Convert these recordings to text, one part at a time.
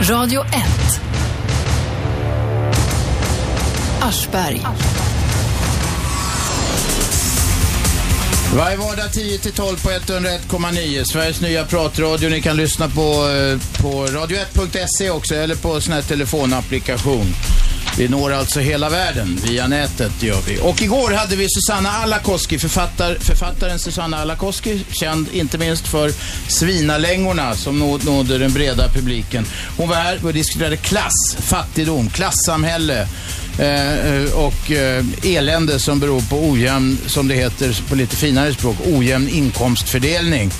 Radio 1. Aschberg. Varje vardag 10-12 på 101,9. Sveriges nya pratradio. Ni kan lyssna på, eh, på radio1.se också eller på sån här telefonapplikation. Vi når alltså hela världen via nätet gör vi. Och igår hade vi Susanna Alakoski, författar, författaren Susanna Alakoski, känd inte minst för Svinalängorna som nådde den breda publiken. Hon var här och diskuterade klass, fattigdom, klassamhälle eh, och eh, elände som beror på ojämn, som det heter på lite finare språk, ojämn inkomstfördelning.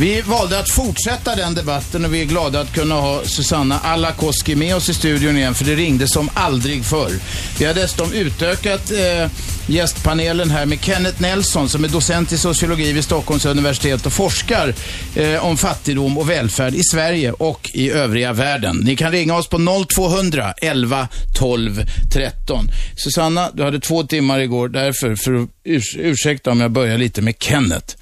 Vi valde att fortsätta den debatten och vi är glada att kunna ha Susanna Alakoski med oss i studion igen för det ringde som aldrig förr. Vi har dessutom utökat eh, gästpanelen här med Kenneth Nelson som är docent i sociologi vid Stockholms universitet och forskar eh, om fattigdom och välfärd i Sverige och i övriga världen. Ni kan ringa oss på 0200 11 12 13. Susanna, du hade två timmar igår därför, för att urs ursäkta om jag börjar lite med Kenneth.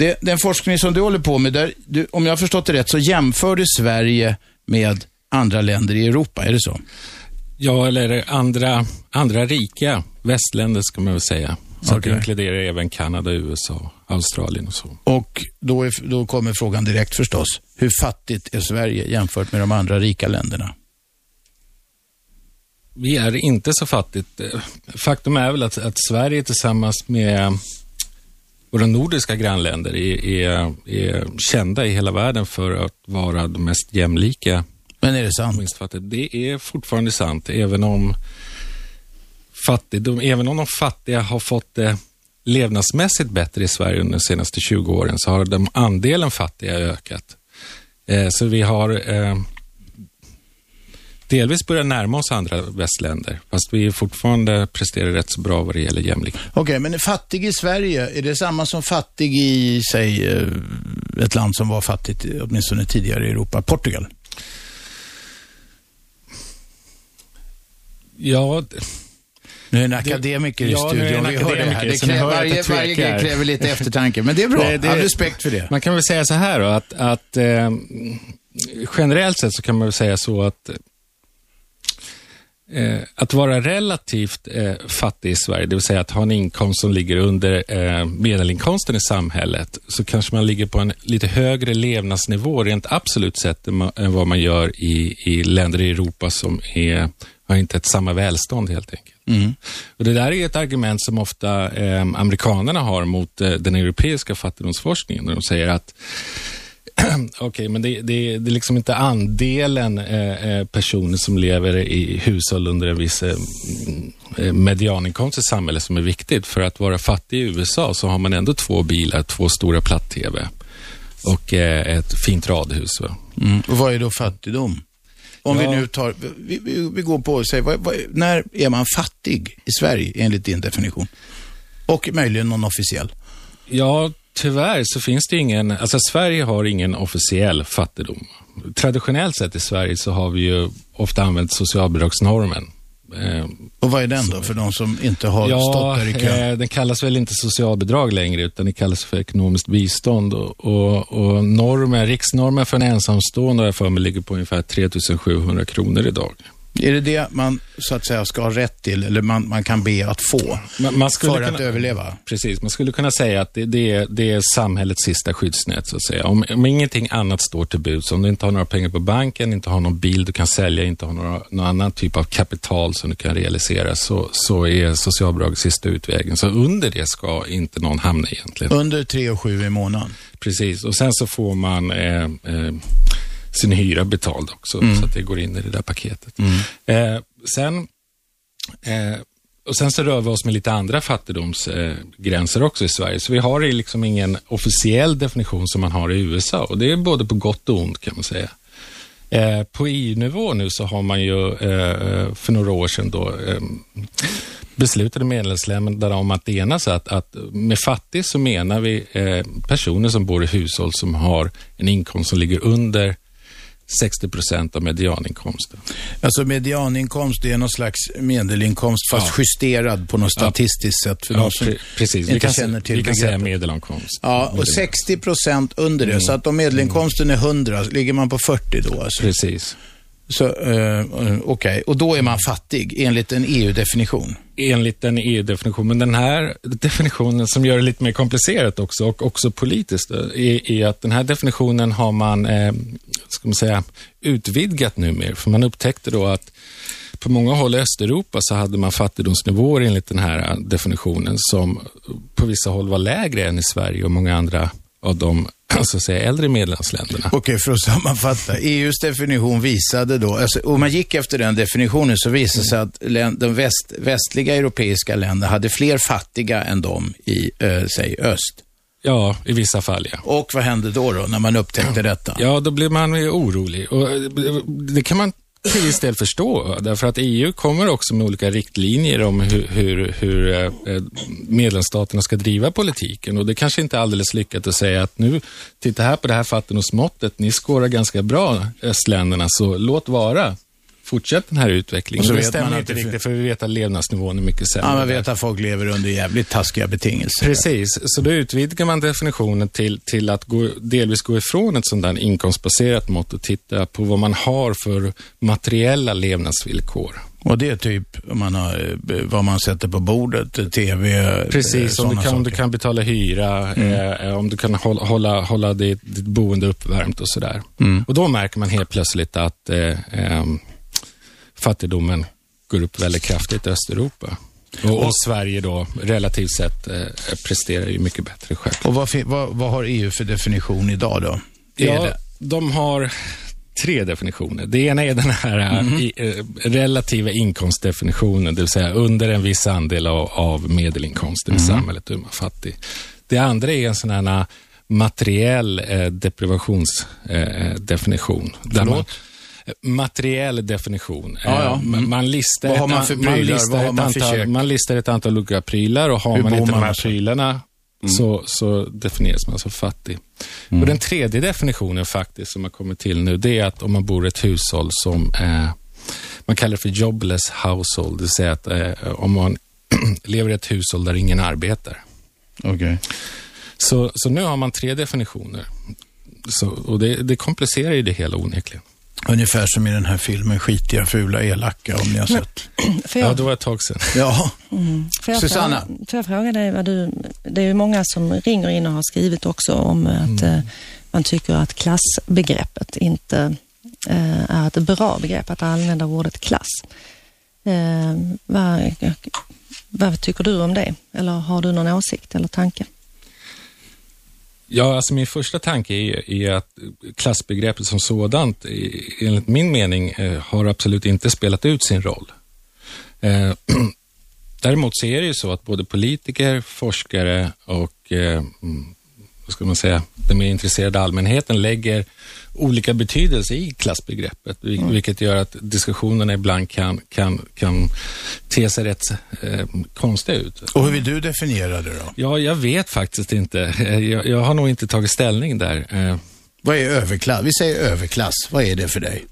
Det, den forskning som du håller på med, där du, om jag har förstått det rätt, så jämför du Sverige med andra länder i Europa, är det så? Ja, eller andra, andra rika västländer ska man väl säga. Så okay. det inkluderar även Kanada, USA, Australien och så. Och då, är, då kommer frågan direkt förstås. Hur fattigt är Sverige jämfört med de andra rika länderna? Vi är inte så fattigt. Faktum är väl att, att Sverige tillsammans med våra nordiska grannländer är, är, är, kända i hela världen för att vara de mest jämlika. Men är det sant? Det är fortfarande sant, även om, fattigdom, även om de fattiga har fått det levnadsmässigt bättre i Sverige under de senaste 20 åren så har de andelen fattiga ökat. Eh, så vi har eh, delvis börjar närma oss andra västländer, fast vi fortfarande presterar rätt så bra vad det gäller jämlikhet. Okej, okay, men fattig i Sverige, är det samma som fattig i, säg, eh, ett land som var fattigt, åtminstone tidigare i Europa, Portugal? Ja, nu är en akademiker i studion, vi hör det här. Det kräver, varje, varje grej kräver lite eftertanke, men det är bra. Det, det, All respekt för det. Man kan väl säga så här då, att, att eh, generellt sett så kan man väl säga så att Eh, att vara relativt eh, fattig i Sverige, det vill säga att ha en inkomst som ligger under eh, medelinkomsten i samhället, så kanske man ligger på en lite högre levnadsnivå rent absolut sett än, än vad man gör i, i länder i Europa som är, har inte ett samma välstånd helt enkelt. Mm. Och Det där är ett argument som ofta eh, amerikanerna har mot eh, den europeiska fattigdomsforskningen, när de säger att Okej, okay, men det, det, det är liksom inte andelen eh, eh, personer som lever i hushåll under en viss eh, eh, medianinkomst i samhället som är viktigt. För att vara fattig i USA så har man ändå två bilar, två stora platt-tv och eh, ett fint radhus. Mm. Och vad är då fattigdom? Om ja. vi nu tar, vi, vi, vi går på och säger, vad, vad, när är man fattig i Sverige enligt din definition? Och möjligen någon officiell. Ja, tyvärr så finns det ingen, alltså Sverige har ingen officiell fattigdom. Traditionellt sett i Sverige så har vi ju ofta använt socialbidragsnormen. Eh, och vad är den då för de som inte har ja, stått där i kö? Eh, den kallas väl inte socialbidrag längre utan det kallas för ekonomiskt bistånd. Och, och, och normen, riksnormen för en ensamstående har för mig ligger på ungefär 3700 kronor idag. Är det det man så att säga ska ha rätt till eller man, man kan be att få man, man för kunna, att överleva? Precis, man skulle kunna säga att det, det, är, det är samhällets sista skyddsnät så att säga. Om, om ingenting annat står till buds, om du inte har några pengar på banken, inte har någon bil du kan sälja, inte har några, någon annan typ av kapital som du kan realisera, så, så är socialbidrag sista utvägen. Så under det ska inte någon hamna egentligen. Under 3 och 7 i månaden? Precis, och sen så får man eh, eh, sin hyra betald också, mm. så att det går in i det där paketet. Mm. Eh, sen, eh, och sen så rör vi oss med lite andra fattigdomsgränser också i Sverige, så vi har liksom ingen officiell definition som man har i USA och det är både på gott och ont kan man säga. Eh, på EU-nivå nu så har man ju eh, för några år sedan då eh, beslutade medlemsländerna om att enas att, att med fattig så menar vi eh, personer som bor i hushåll som har en inkomst som ligger under 60 procent av medianinkomsten. Alltså medianinkomst är någon slags medelinkomst fast ja. justerad på något statistiskt ja. sätt för ja, de som pre precis. inte kan, känner till Vi kan säga medelinkomst. Ja, och 60 procent under det. Mm. Så att om medelinkomsten är 100, ligger man på 40 då? Alltså. Precis. Så, eh, Okej, okay. och då är man fattig enligt en EU-definition? Enligt en EU-definition, men den här definitionen som gör det lite mer komplicerat också och också politiskt eh, är, är att den här definitionen har man, eh, ska man säga, utvidgat numera. För man upptäckte då att på många håll i Östeuropa så hade man fattigdomsnivåer enligt den här eh, definitionen som på vissa håll var lägre än i Sverige och många andra av de så att säga, äldre medlemsländerna. Okej, okay, för att sammanfatta. EUs definition visade då, alltså, om man gick efter den definitionen så visade det sig att de väst, västliga europeiska länderna hade fler fattiga än de i, äh, säg, öst. Ja, i vissa fall ja. Och vad hände då, då när man upptäckte detta? Ja, då blev man orolig. Och det kan man till viss del förstå, därför att EU kommer också med olika riktlinjer om hur, hur, hur medlemsstaterna ska driva politiken. Och det kanske inte är alldeles lyckat att säga att nu, titta här på det här fattigdomsmåttet, ni skårar ganska bra, östländerna, så låt vara fortsätt den här utvecklingen. Och så det stämmer inte riktigt, för vi vet att levnadsnivån är mycket sämre. Ja, man vet att folk lever under jävligt taskiga betingelser. Precis, så då utvidgar man definitionen till, till att gå, delvis gå ifrån ett sådant där inkomstbaserat mått och titta på vad man har för materiella levnadsvillkor. Och det är typ man har, vad man sätter på bordet, tv, Precis, om du, kan, om du kan betala hyra, mm. eh, om du kan hålla, hålla, hålla ditt, ditt boende uppvärmt och sådär. Mm. Och då märker man helt plötsligt att eh, eh, fattigdomen går upp väldigt kraftigt i Östeuropa. Och, och, Sverige då relativt sett eh, presterar ju mycket bättre själv. Och vad, vad, vad, har EU för definition idag då? Ja, det? de har tre definitioner. Det ena är den här mm -hmm. i, eh, relativa inkomstdefinitionen, det vill säga under en viss andel av, av medelinkomsten mm -hmm. i mhm. samhället är man fattig. Det andra är en sån här materiell eh, deprivationsdefinition. Eh, Förlåt? Materiell definition. Ja, ja. Mm. Man, listar Vad har man för prylar? Man listar, man, antal, man listar ett antal olika prylar och har Hur man inte de här prylarna mm. så, så definieras man som fattig. Mm. Och Den tredje definitionen faktiskt som har kommit till nu, det är att om man bor i ett hushåll som eh, man kallar för jobless household, det vill säga att eh, om man lever i ett hushåll där ingen arbetar. Okay. Så, så nu har man tre definitioner. Så, och det, det komplicerar ju det hela onekligen. Ungefär som i den här filmen Skitiga, fula, elaka, om ni har sett. Jag, ja, det var ett tag sedan. Ja. Mm. Får jag Susanna? Fråga, får jag fråga dig vad du... Det är ju många som ringer in och har skrivit också om att mm. eh, man tycker att klassbegreppet inte eh, är ett bra begrepp, att använda ordet klass. Eh, vad, vad tycker du om det? Eller har du någon åsikt eller tanke? Ja, alltså min första tanke är, är att klassbegreppet som sådant, enligt min mening, eh, har absolut inte spelat ut sin roll. Eh, däremot så är det ju så att både politiker, forskare och eh, mm, vad ska man säga, den mer intresserade allmänheten lägger olika betydelse i klassbegreppet, mm. vilket gör att diskussionerna ibland kan, kan, kan te sig rätt eh, konstiga ut. Och hur vill du definiera det då? Ja, jag vet faktiskt inte. Jag, jag har nog inte tagit ställning där. Eh, vad är överklass? Vi säger överklass. Vad är det för dig?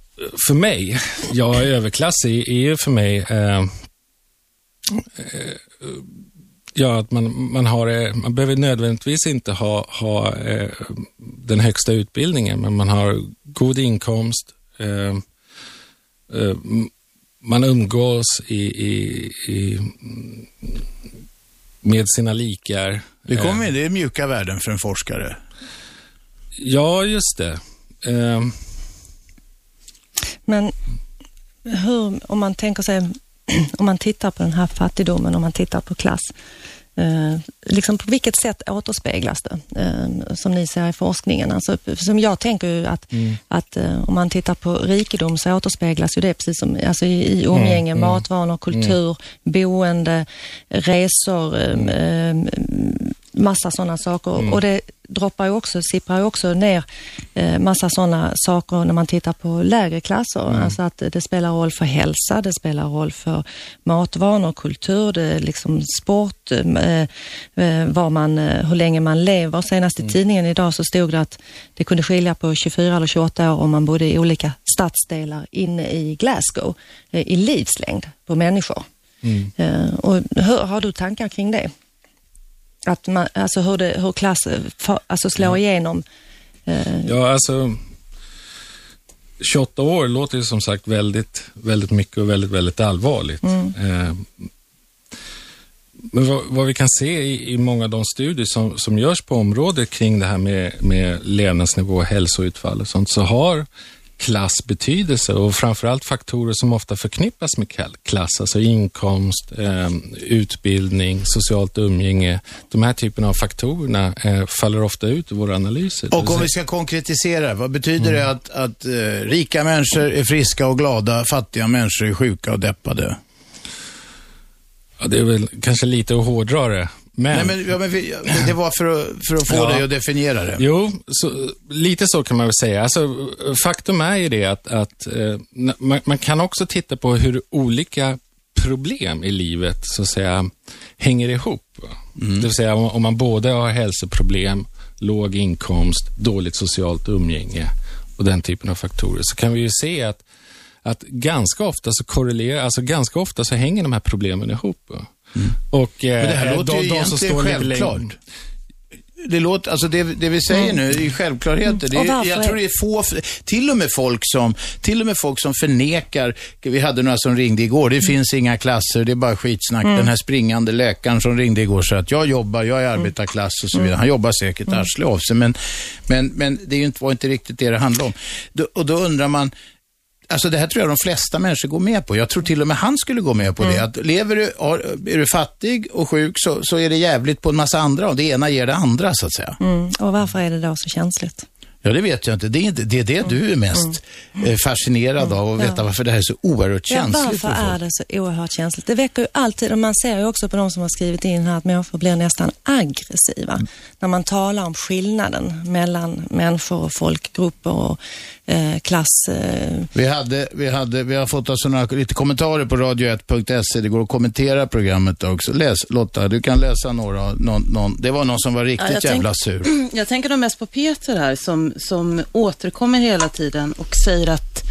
För mig? Ja, överklass är, är ju för mig eh, eh Ja, att man, man, har, eh, man behöver nödvändigtvis inte ha, ha eh, den högsta utbildningen, men man har god inkomst, eh, eh, man umgås i, i, i, med sina likar. Det, kommer, eh. det är mjuka värden för en forskare. Ja, just det. Eh. Men hur, om man tänker sig om man tittar på den här fattigdomen, om man tittar på klass, eh, liksom på vilket sätt återspeglas det, eh, som ni ser i forskningen? Alltså, som jag tänker att, mm. att eh, om man tittar på rikedom så återspeglas ju det precis som alltså i, i umgänge, mm. matvanor, mm. kultur, boende, resor, mm. eh, massa sådana saker. Mm. Och det droppar ju också, sipprar ju också ner eh, massa sådana saker när man tittar på lägre klasser. Mm. Alltså att det spelar roll för hälsa, det spelar roll för matvanor, kultur, det liksom sport, eh, eh, var man, hur länge man lever. Senast i mm. tidningen idag så stod det att det kunde skilja på 24 eller 28 år om man bodde i olika stadsdelar inne i Glasgow eh, i livslängd på människor. Mm. Och hur, har du tankar kring det? Att man, alltså hur, det, hur klass alltså slår igenom. Eh. Ja, alltså 28 år låter ju som sagt väldigt, väldigt mycket och väldigt, väldigt allvarligt. Eh, men vad, vad vi kan se i, i många av de studier som, som görs på området kring det här med, med levnadsnivå och hälsoutfall och sånt, så har klass betydelse och framförallt faktorer som ofta förknippas med klass, alltså inkomst, eh, utbildning, socialt umgänge. De här typerna av faktorerna eh, faller ofta ut i våra analyser. Och om vi ska konkretisera, vad betyder det att, att eh, rika människor är friska och glada, fattiga människor är sjuka och deppade? Ja, det är väl kanske lite att hårdra det. Men, Nej, men, ja, men vi, det var för att, för att få Ja. dig att definiera det. Jo, så, lite så kan man väl säga. Alltså, faktum är ju det att, att eh, man, man kan också titta på hur olika problem i livet så att säga hänger ihop. va? Det vill säga om, om man både har hälsoproblem, låg inkomst, dåligt socialt umgänge och den typen av faktorer så kan vi ju se att, att ganska ofta så korrelerar, alltså ganska ofta så hänger de här problemen ihop. Va? Och, eh, Men det här låter ju egentligen självklart. Det, låter, alltså det, det vi säger nu är självklarheter. Det är, jag tror det är få, till och med folk som, till och med folk som förnekar, vi hade några som ringde igår, det finns inga klasser, det är bara skitsnack. Den här springande läkaren som ringde igår sa att jag jobbar, jag är arbetarklass och så vidare. Han jobbar säkert arsle av sig, men, men, men det är ju inte, var inte riktigt det det handlade om. Då, och då undrar man, Alltså det här tror jag de flesta människor går med på. Jag tror till och med han skulle gå med på det. Att lever du, är du fattig och sjuk så, så är det jävligt på en massa andra och det ena ger det andra så att säga. Mm. Och varför är det då så känsligt? Ja, det vet jag inte. Det är, inte, det, är det du är mest eh, fascinerad av och veta Ja. varför det här är så oerhört Ja, känsligt varför för folk. är det så oerhört känsligt? Det väcker ju alltid, och man ser ju också på de som har skrivit in här att människor blir nästan aggressiva när man talar om skillnaden mellan människor och folkgrupper och eh, klass. Eh, Vi, hade, vi, hade, vi har fått alltså några, lite kommentarer på radio1.se. Det går att kommentera programmet också. Läs, Lotta, du kan läsa några. Någon, någon, det var någon som var riktigt tänk- jävla sur. Jag tänker nog mest på Peter här som, som återkommer hela tiden och säger att,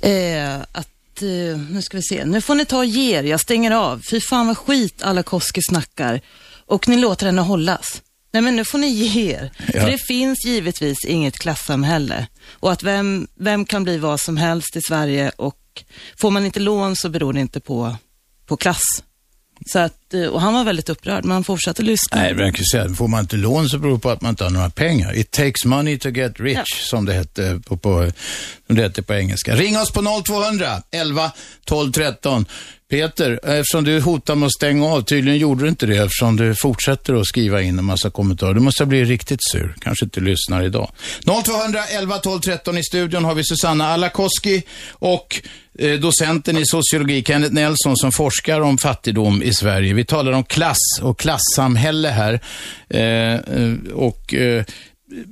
eh, att eh, nu ska vi se, nu får ni ta och ge er, jag stänger av. Fy fan vad skit alla Koski snackar. Och ni låter henne hållas. Nej men nu får ni ge er. Ja. För det finns givetvis inget klassamhälle. Och att vem, vem kan bli vad som helst i Sverige och får man inte lån så beror det inte på, på klass. Så att, eh, och han var väldigt upprörd, men han fortsatte lyssna. Nej, kan ju säga, får man inte lån så beror det på att man inte har några pengar. It takes money to get rich, Ja. som, det hette på, på, som det heter på engelska. Ring oss på 0200 11 12 13. Peter, eftersom du hotar med att stänga av, tydligen gjorde du inte det eftersom du fortsätter att skriva in en massa kommentarer. Du måste ha blivit riktigt sur, kanske inte lyssnar idag. 0200 11 12 13 i studion har vi Susanna Alakoski och eh, docenten i sociologi Kenneth Nelson som forskar om fattigdom i Sverige. Vi talar om klass och klassamhälle här. Eh, eh och eh,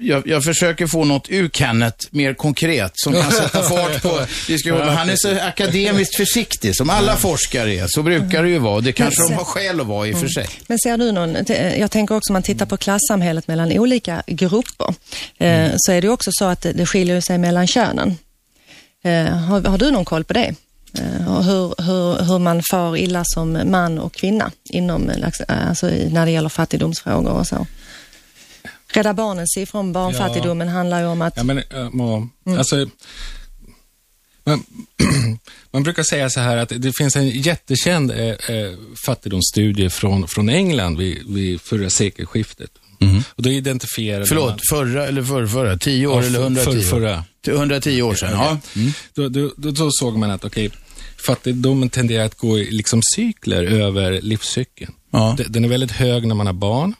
jag, jag försöker få något ur Kenneth mer konkret som kan sätta fart på diskussionen. Han är så akademiskt försiktig som alla forskare är. Så brukar det ju vara. Det kanske de har skäl att vara i och för sig. Men ser du någon, jag tänker också om man tittar på klassamhället mellan olika grupper, eh, så är det också så att det, skiljer sig mellan könen. Eh, har, har du någon koll på det? Eh, och hur, hur, hur man far illa som man och kvinna inom, alltså i- när det gäller fattigdomsfrågor och så? Rädda Barnens siffror om barnfattigdomen handlar ju om att Ja, men, äh, må, alltså, man, man brukar säga så här att det finns en jättekänd eh, eh, fattigdomsstudie från, från England vid, vid förra sekelskiftet. Och då identifierade Förlåt, man... förra eller förrförra? Tio år Ja, eller för- 110 år? förrförra. Till 110 år sedan, ja. Mm. Då, då, då, då såg man att okej, fattigdomen tenderar att gå i liksom cykler över livscykeln. Ja. De- Den är väldigt hög när man har barn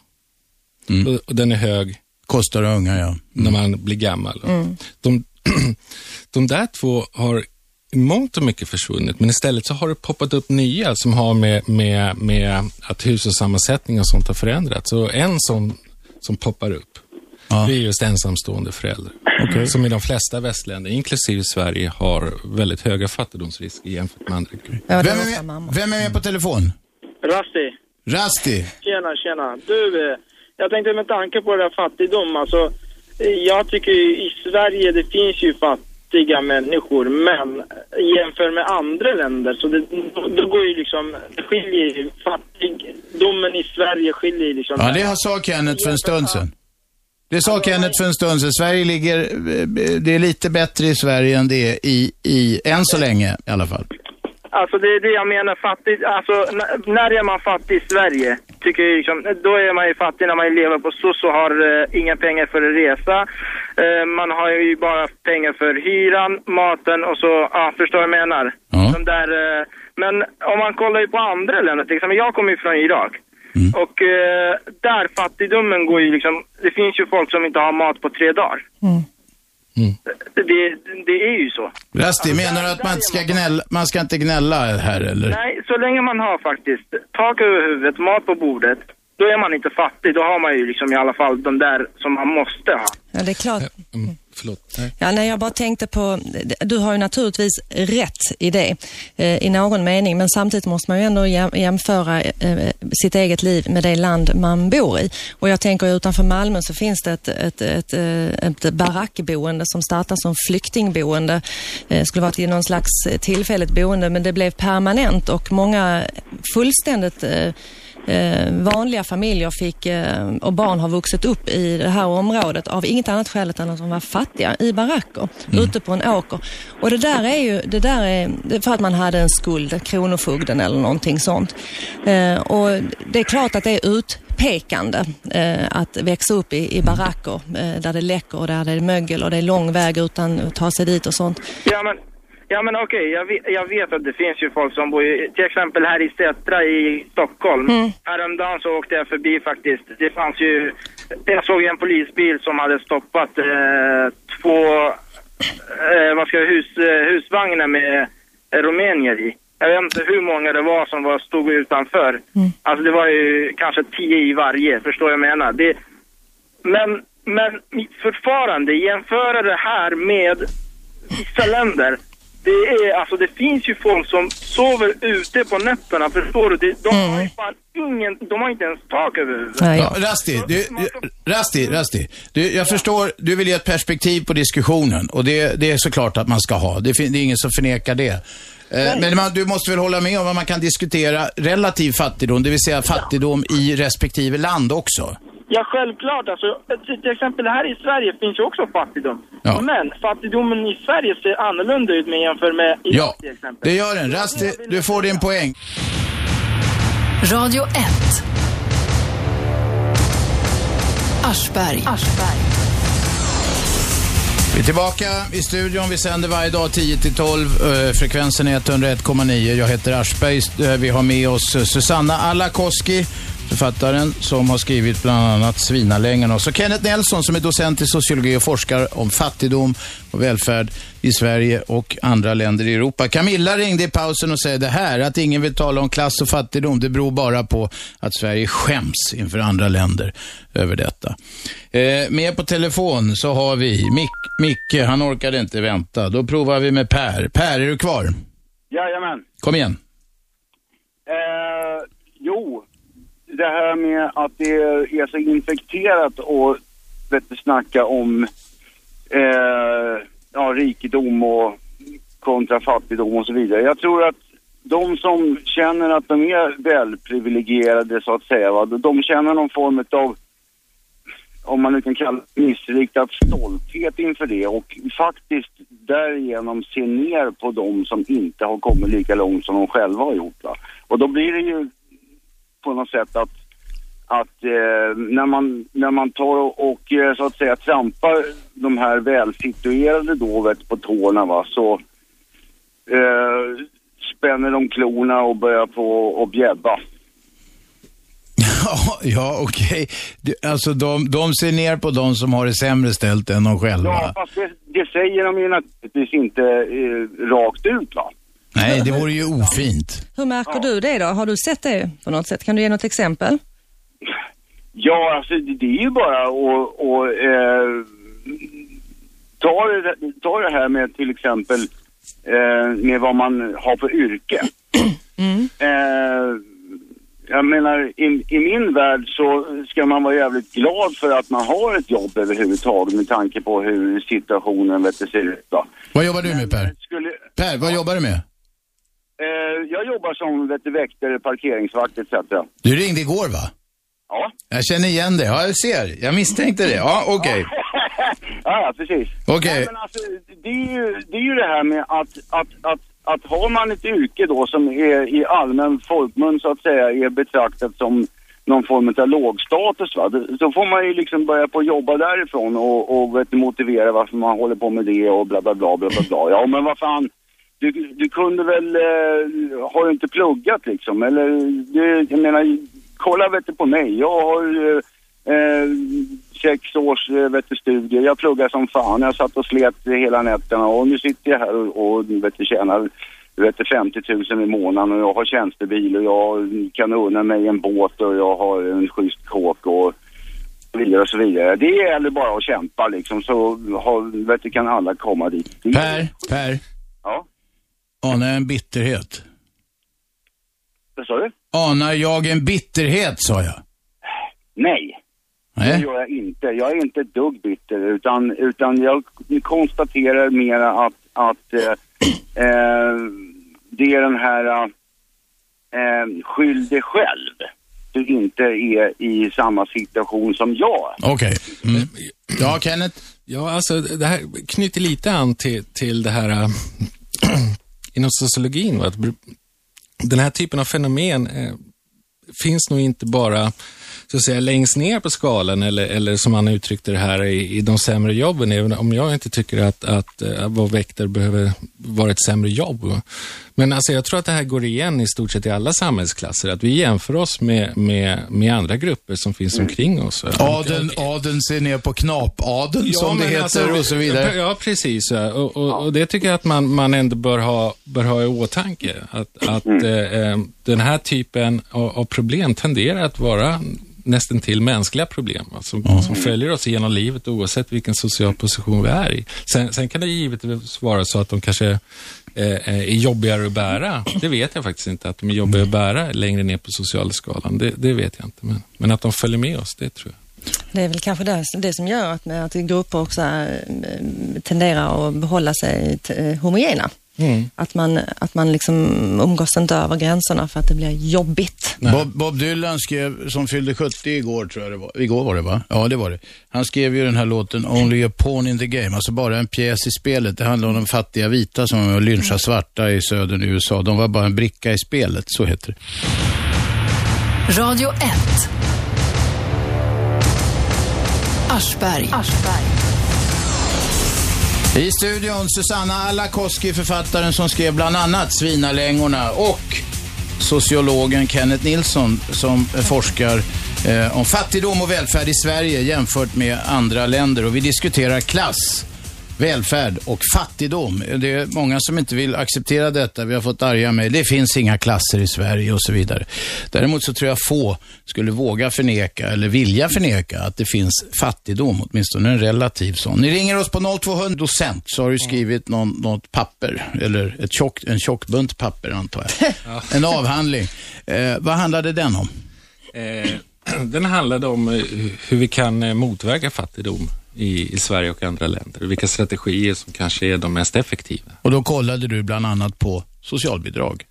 Mm. och, och den är hög Kostar unga, ja. när man blir gammal. De, de där två har i mångt och mycket försvunnit, men istället så har det poppat upp nya som har med, med, med att hushållssammansättning och sånt har förändrats. Och en som, som poppar upp, Ja. det är just ensamstående föräldrar. Som i de flesta västländer, inklusive Sverige, har väldigt höga fattigdomsrisker jämfört med andra grupper. ja, Vem är med, vem är med på telefon? Rasti, Rasti. tjena, tjena. Du, eh, jag tänkte med tanke på det där fattigdom, alltså, jag tycker i Sverige det finns ju fattiga människor, men jämför med andra länder så det, då går ju liksom, det skiljer ju, fattigdomen i Sverige skiljer ju liksom. Ja, det sa Kenneth för en stund sedan. Det sa Kenneth för en stund sedan. Sverige ligger, eh, det är lite bättre i Sverige än det är i, i än så länge i alla fall. Alltså det är det jag menar, fattig, alltså när är man fattig i Sverige? Tycker jag liksom, då är man ju fattig när man lever på SOS och har eh, inga pengar för att resa. Eh, man har ju bara pengar för hyran, maten och så, ja, förstår vad jag menar? Ja. De där, eh, men om man kollar ju på andra länder, till exempel jag kommer ju från Irak. Och eh, där fattigdomen går ju liksom, det finns ju folk som inte har mat på tre dagar. Det, det är ju så. Rasti, menar du att man inte ska gnälla, man ska inte gnälla här eller? Nej, så länge man har faktiskt tak över huvudet, mat på bordet, då är man inte fattig. Då har man ju liksom i alla fall de där som man måste ha. Ja, det är klart. Mm, förlåt. Nej. Ja, nej, jag bara tänkte på, du har ju naturligtvis rätt i det eh, i någon mening, men samtidigt måste man ju ändå jämföra eh, sitt eget liv med det land man bor i. Och jag tänker utanför Malmö så finns det ett, ett, ett, ett, ett barackboende som startar som flyktingboende. Eh, skulle varit till någon slags tillfälligt boende, men det blev permanent och många fullständigt eh, eh, vanliga familjer fick, eh, och barn har vuxit upp i det här området av inget annat skäl än att de var fattiga i baracker ute på en åker. Och det där är ju det där är för att man hade en skuld, kronofogden eller någonting sånt. Eh, och det är klart att det är utpekande eh, att växa upp i, i baracker eh, där det läcker och där det är mögel och det är lång väg utan att ta sig dit och sånt. Ja men, ja, men okej, jag, vet, jag vet att det finns ju folk som bor i, till exempel här i Sätra i Stockholm. Mm. Häromdagen så åkte jag förbi faktiskt. Det fanns ju, jag såg en polisbil som hade stoppat eh, två, eh, vad ska jag, hus, eh, husvagnar med eh, rumänier i. Jag vet inte hur många det var som var, stod utanför. Alltså det var ju kanske tio i varje, förstår jag menar. Det, men, men fortfarande, jämföra det här med vissa länder. Det, är, alltså, det finns ju folk som sover ute på nätterna, förstår du? Det, de, har ju fan ingen, de har inte ens tak över huvudet. Nej. Ja, Rasti, du, Rasti, Rasti. Du, jag förstår, du vill ge ett perspektiv på diskussionen och det, det är såklart att man ska ha. Det, det är ingen som förnekar det. Eh, Men man, du måste väl hålla med om att man kan diskutera relativ fattigdom, det vill säga fattigdom i respektive land också? Ja, självklart. Alltså, till, till exempel här i Sverige finns ju också fattigdom. Ja. Men fattigdomen i Sverige ser annorlunda ut med jämför med Irak Ja, till exempel. det gör den. Rasti, du får din poäng. Radio 1. Aschberg. Vi är tillbaka i studion. Vi sänder varje dag 10 till 12. Eh, Frekvensen är 101,9. Jag heter Aschberg. Eh, Vi har med oss eh, Susanna Alakoski, författaren som har skrivit bland annat Svinalängan. Och så Kenneth Nelson som är docent i sociologi och forskar om fattigdom och välfärd i Sverige och andra länder i Europa. Camilla ringde i pausen och säger det här, att ingen vill tala om klass och fattigdom, det beror bara på att Sverige skäms inför andra länder över detta. Eh, med på telefon så har vi Mick, Micke, han orkade inte vänta. Då provar vi med Per. Per, är du kvar? Jajamän. Kom igen. Eh, jo, det här med att det är så infekterat och vet du, snacka om eh, ja, rikedom och kontra fattigdom och så vidare. Jag tror att de som känner att de är välprivilegierade så att säga, va, de känner någon form av om man nu kan kalla det missriktad stolthet inför det och faktiskt därigenom se ner på de som inte har kommit lika långt som de själva har gjort. Va? Och då blir det ju på något sätt att, att eh, när, man, när man tar och, och eh, så att säga trampar de här välsituerade då vet, på tårna va, så eh, spänner de klorna och börjar på och bjäbba. Ja, ja okej. Du, Alltså de, de ser ner på de som har det sämre ställt än de själva. Ja, fast det, det säger de ju naturligtvis inte eh, rakt ut va. Nej, det vore ju ofint. Hur märker du det då? Har du sett det på något sätt? Kan du ge något exempel? Ja, alltså det, är ju bara att och, eh, ta, det, ta det här med till exempel eh, med vad man har för yrke. Eh, jag menar, i, i min värld så ska man vara jävligt glad för att man har ett jobb överhuvudtaget med tanke på hur situationen vet du, ser ut. Va? Vad jobbar du med Per? Skulle, Per, vad jobbar du med? Eh, jag jobbar som vet du, väktare, parkeringsvakt etc. Du ringde igår va? Ja. Jag känner igen det. Ja, jag ser. Jag misstänkte det. Ja, okej. ja, ja, precis. Okej. Men alltså, det, är ju, det är ju det här med att, att, att, att har man ett yrke då som är i allmän folkmun så att säga är betraktat som någon form av lågstatus va. Så får man ju liksom börja på att jobba därifrån och, och vet, motivera varför man håller på med det och bla bla bla bla bla. bla. Ja men vad fan. Du, du kunde väl, eh, har du inte pluggat liksom? Eller, du, jag menar, kolla vet du på mig. Jag har eh, sex års eh, vet du, studier. Jag pluggar som fan. Jag satt och slet hela nätterna och nu sitter jag här och, och vet du, tjänar vet du, 50 000 i månaden och jag har tjänstebil och jag kan unna mig en båt och jag har en schysst kåk och vidare och så vidare. Det gäller bara att kämpa liksom så har, vet du, kan alla komma dit. Per, Per. Ja, Anar jag en bitterhet? vad sa du? Anar jag en bitterhet, sa jag. Nej. Det Nej. gör jag inte. Jag är inte ett dugg bitter utan, utan jag konstaterar mera att, att eh, eh, det är den här eh, skyll dig själv. Du inte är i samma situation som jag. Okej. Mm. Ja, Kenneth? Ja, alltså det här knyter lite an till, till det här äh, inom sociologin. Va? Att den här typen av fenomen eh, finns nog inte bara så att säga, längst ner på skalan eller, eller som han uttryckte det här i, i de sämre jobben, även om jag inte tycker att, att, eh, att vara väktare behöver vara ett sämre jobb. Men alltså, jag tror att det här går igen i stort sett i alla samhällsklasser, att vi jämför oss med, med, med andra grupper som finns omkring oss. va. Adeln, adeln ser ner på knapadeln, som det heter, alltså, och så vidare. Ja, precis. Ja. Och, och, och det tycker jag att man, man ändå bör ha, bör ha i åtanke. Att, att Mm. eh, eh, den här typen av, av problem tenderar att vara nästan till mänskliga problem alltså, som följer oss genom livet oavsett vilken social position vi är i. Sen, sen kan det givetvis vara så att de kanske Eh, eh, är jobbigare att bära. Det vet jag faktiskt inte, att de är jobbigare att bära längre ner på sociala skalan. Det, det vet jag inte, men, men att de följer med oss, det tror jag. Det är väl kanske det, det som gör att, att grupper också eh, tenderar att behålla sig homogena homogena. Att man, att man liksom umgås inte över gränserna för att det blir jobbigt. Bob, Bob Dylan skrev, som fyllde 70 igår tror jag det var. Igår var det va? Ja, det var det. Han skrev ju den här låten Only a pawn in the game, alltså bara en pjäs i spelet. Det handlar om de fattiga vita som var lynchade svarta i södern i USA. De var bara en bricka i spelet, så heter det. Radio 1. Aschberg. I studion Susanna Alakoski, författaren som skrev bland annat Svinalängorna och sociologen Kenneth Nilsson som forskar eh, om fattigdom och välfärd i Sverige jämfört med andra länder. Och vi diskuterar klass, välfärd och fattigdom. Det är många som inte vill acceptera detta. Vi har fått arga mejl. Det finns inga klasser i Sverige och så vidare. Däremot så tror jag få skulle våga förneka eller vilja förneka att det finns fattigdom, åtminstone en relativ sån. Ni ringer oss på 0200 docent så har du skrivit någon, något papper, eller ett tjock, en tjock bunt papper antar jag. En avhandling. Eh, vad handlade den om? Eh, den handlade om eh, hur vi kan eh, motverka fattigdom i, i Sverige och andra länder. Vilka strategier som kanske är de mest effektiva. Och då kollade du bland annat på socialbidrag.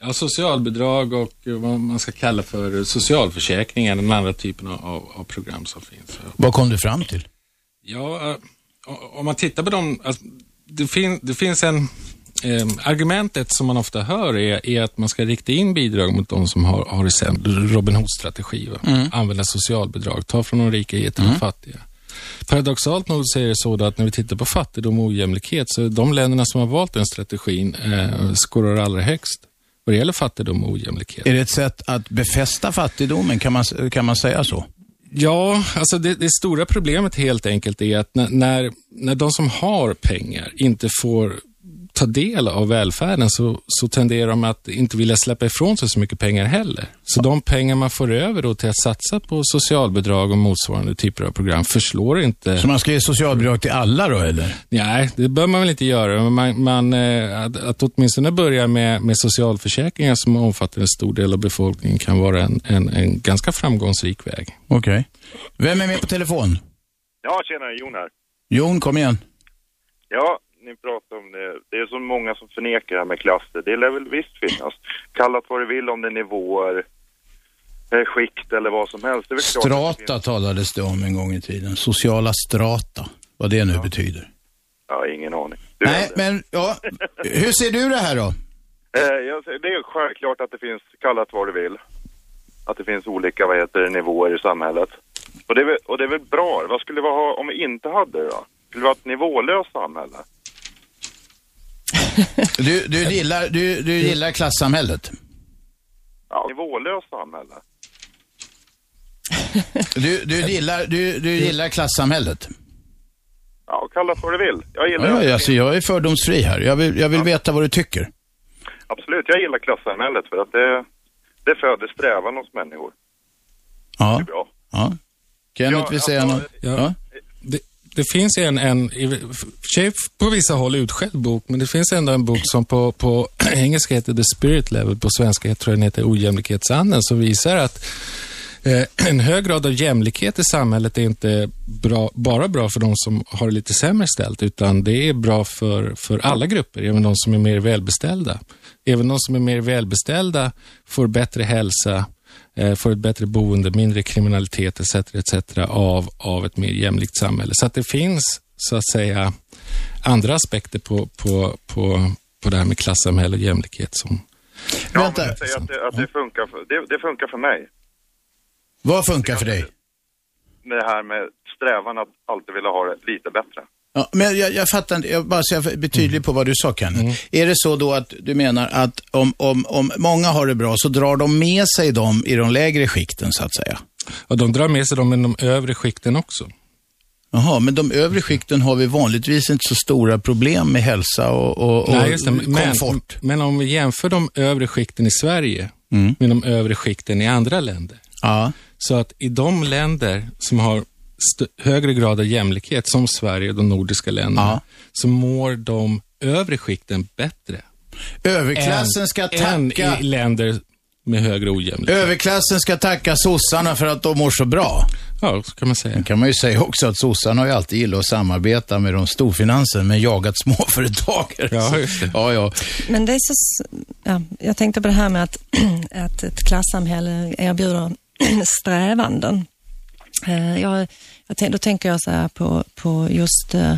Ja, socialbidrag och eh, vad man ska kalla för socialförsäkringar, den andra typen av, av, program som finns. Vad kom du fram till? Ja, eh, om man tittar på dem, alltså, det, fin, det finns en, eh, argumentet som man ofta hör är, är att man ska rikta in bidrag mot de som har, har Robin Hood-strategi, va? använda socialbidrag, ta från de rika, ge till de fattiga. Paradoxalt nog så är det så att när vi tittar på fattigdom och ojämlikhet så de länderna som har valt den strategin eh, skårar allra högst vad det gäller fattigdom och ojämlikhet. Är det ett sätt att befästa fattigdomen? Kan man, kan man säga så? Ja, alltså det, det stora problemet helt enkelt är att när, när, när de som har pengar inte får ta del av välfärden så, så tenderar de att inte vilja släppa ifrån sig så mycket pengar heller. Så de pengar man får över då till att satsa på socialbidrag och motsvarande typer av program förslår inte. Så man ska ge socialbidrag till alla då eller? Nej, det bör man väl inte göra. Men man, man, eh, att, att åtminstone börja med, med socialförsäkringar som omfattar en stor del av befolkningen kan vara en, en, en ganska framgångsrik väg. Okej. Vem är med på telefon? Ja, tjena, Jon här. Jon, kom igen. Ja, ni pratar om det. Det är så många som förnekar det här med klasser. Det lär väl visst finnas. Kallat vad du vill om det är nivåer. eh, skikt eller vad som helst. Det det Strata finns- talades det om en gång i tiden. Sociala strata, vad det nu betyder. Ja, ingen aning. Du, Nej, men ja, hur ser du det här då? Eh, det är självklart att det finns, kallat vad du vill, att det finns olika vad heter, det, nivåer i samhället. Och det, är väl, och det är väl bra. Vad skulle vi ha om vi inte hade det då? Skulle vi ha ett nivålöst samhälle? Du, du, gillar, du, du gillar klassamhället? Ja. Nivålöst samhälle? Du, du, gillar, du, du gillar klassamhället? Ja, kalla det vad du vill. Jag gillar Ja, ja, alltså, jag är fördomsfri här. Jag vill, jag vill veta vad du tycker. Absolut, jag gillar klassamhället för att det, det föder strävan hos människor. Ja. Det är bra. ja. Kenneth Ja, vill säga något? ja. Det, finns en, en i och för sig på vissa håll utskälld bok, men det finns ändå en bok som på, på engelska heter The Spirit Level, på svenska tror jag den heter Ojämlikhetsanden, som visar att eh, en hög grad av jämlikhet i samhället är inte bra, bara bra för de som har det lite sämre ställt, utan det är bra för, för alla grupper, även de som är mer välbeställda. Även de som är mer välbeställda får bättre hälsa, får ett bättre boende, mindre kriminalitet etc. etc. av, av ett mer jämlikt samhälle. Så att det finns, så att säga, andra aspekter på, på, på, på det här med klassamhälle och jämlikhet som Ja, Vänta. men jag säger att, det, att det, funkar för, det, det funkar för mig. Vad funkar för dig? Med det här med strävan att alltid vilja ha det lite bättre. Ja, men jag, jag fattar inte, jag bara så jag blir tydlig på vad du sa Kenneth. Mm. Är det så då att du menar att om, om, om många har det bra så drar de med sig dem i de lägre skikten så att säga? och de drar med sig dem i de övre skikten också. Jaha, men de övre skikten har vi vanligtvis inte så stora problem med hälsa och, och, och Nej. Men, komfort. men om vi jämför de övre skikten i Sverige Mm. med de övre skikten i andra länder. Ja. Så att i de länder som har högre grad av jämlikhet, som Sverige och de nordiska länderna, Ja. så mår de övre skikten bättre. Överklassen än, ska än tacka, i länder med högre ojämlikhet. överklassen ska tacka sossarna för att de mår så bra. ja, så kan man säga. Sen kan man ju säga också att sossarna har ju alltid gillat att samarbeta med de storfinansen, men jagat småföretagare. Ja, just det. Ja, ja. Men det är så, ja, jag tänkte på det här med att, att ett klassamhälle erbjuder strävanden. Eh, jag, jag, då tänker jag så här på, på just eh,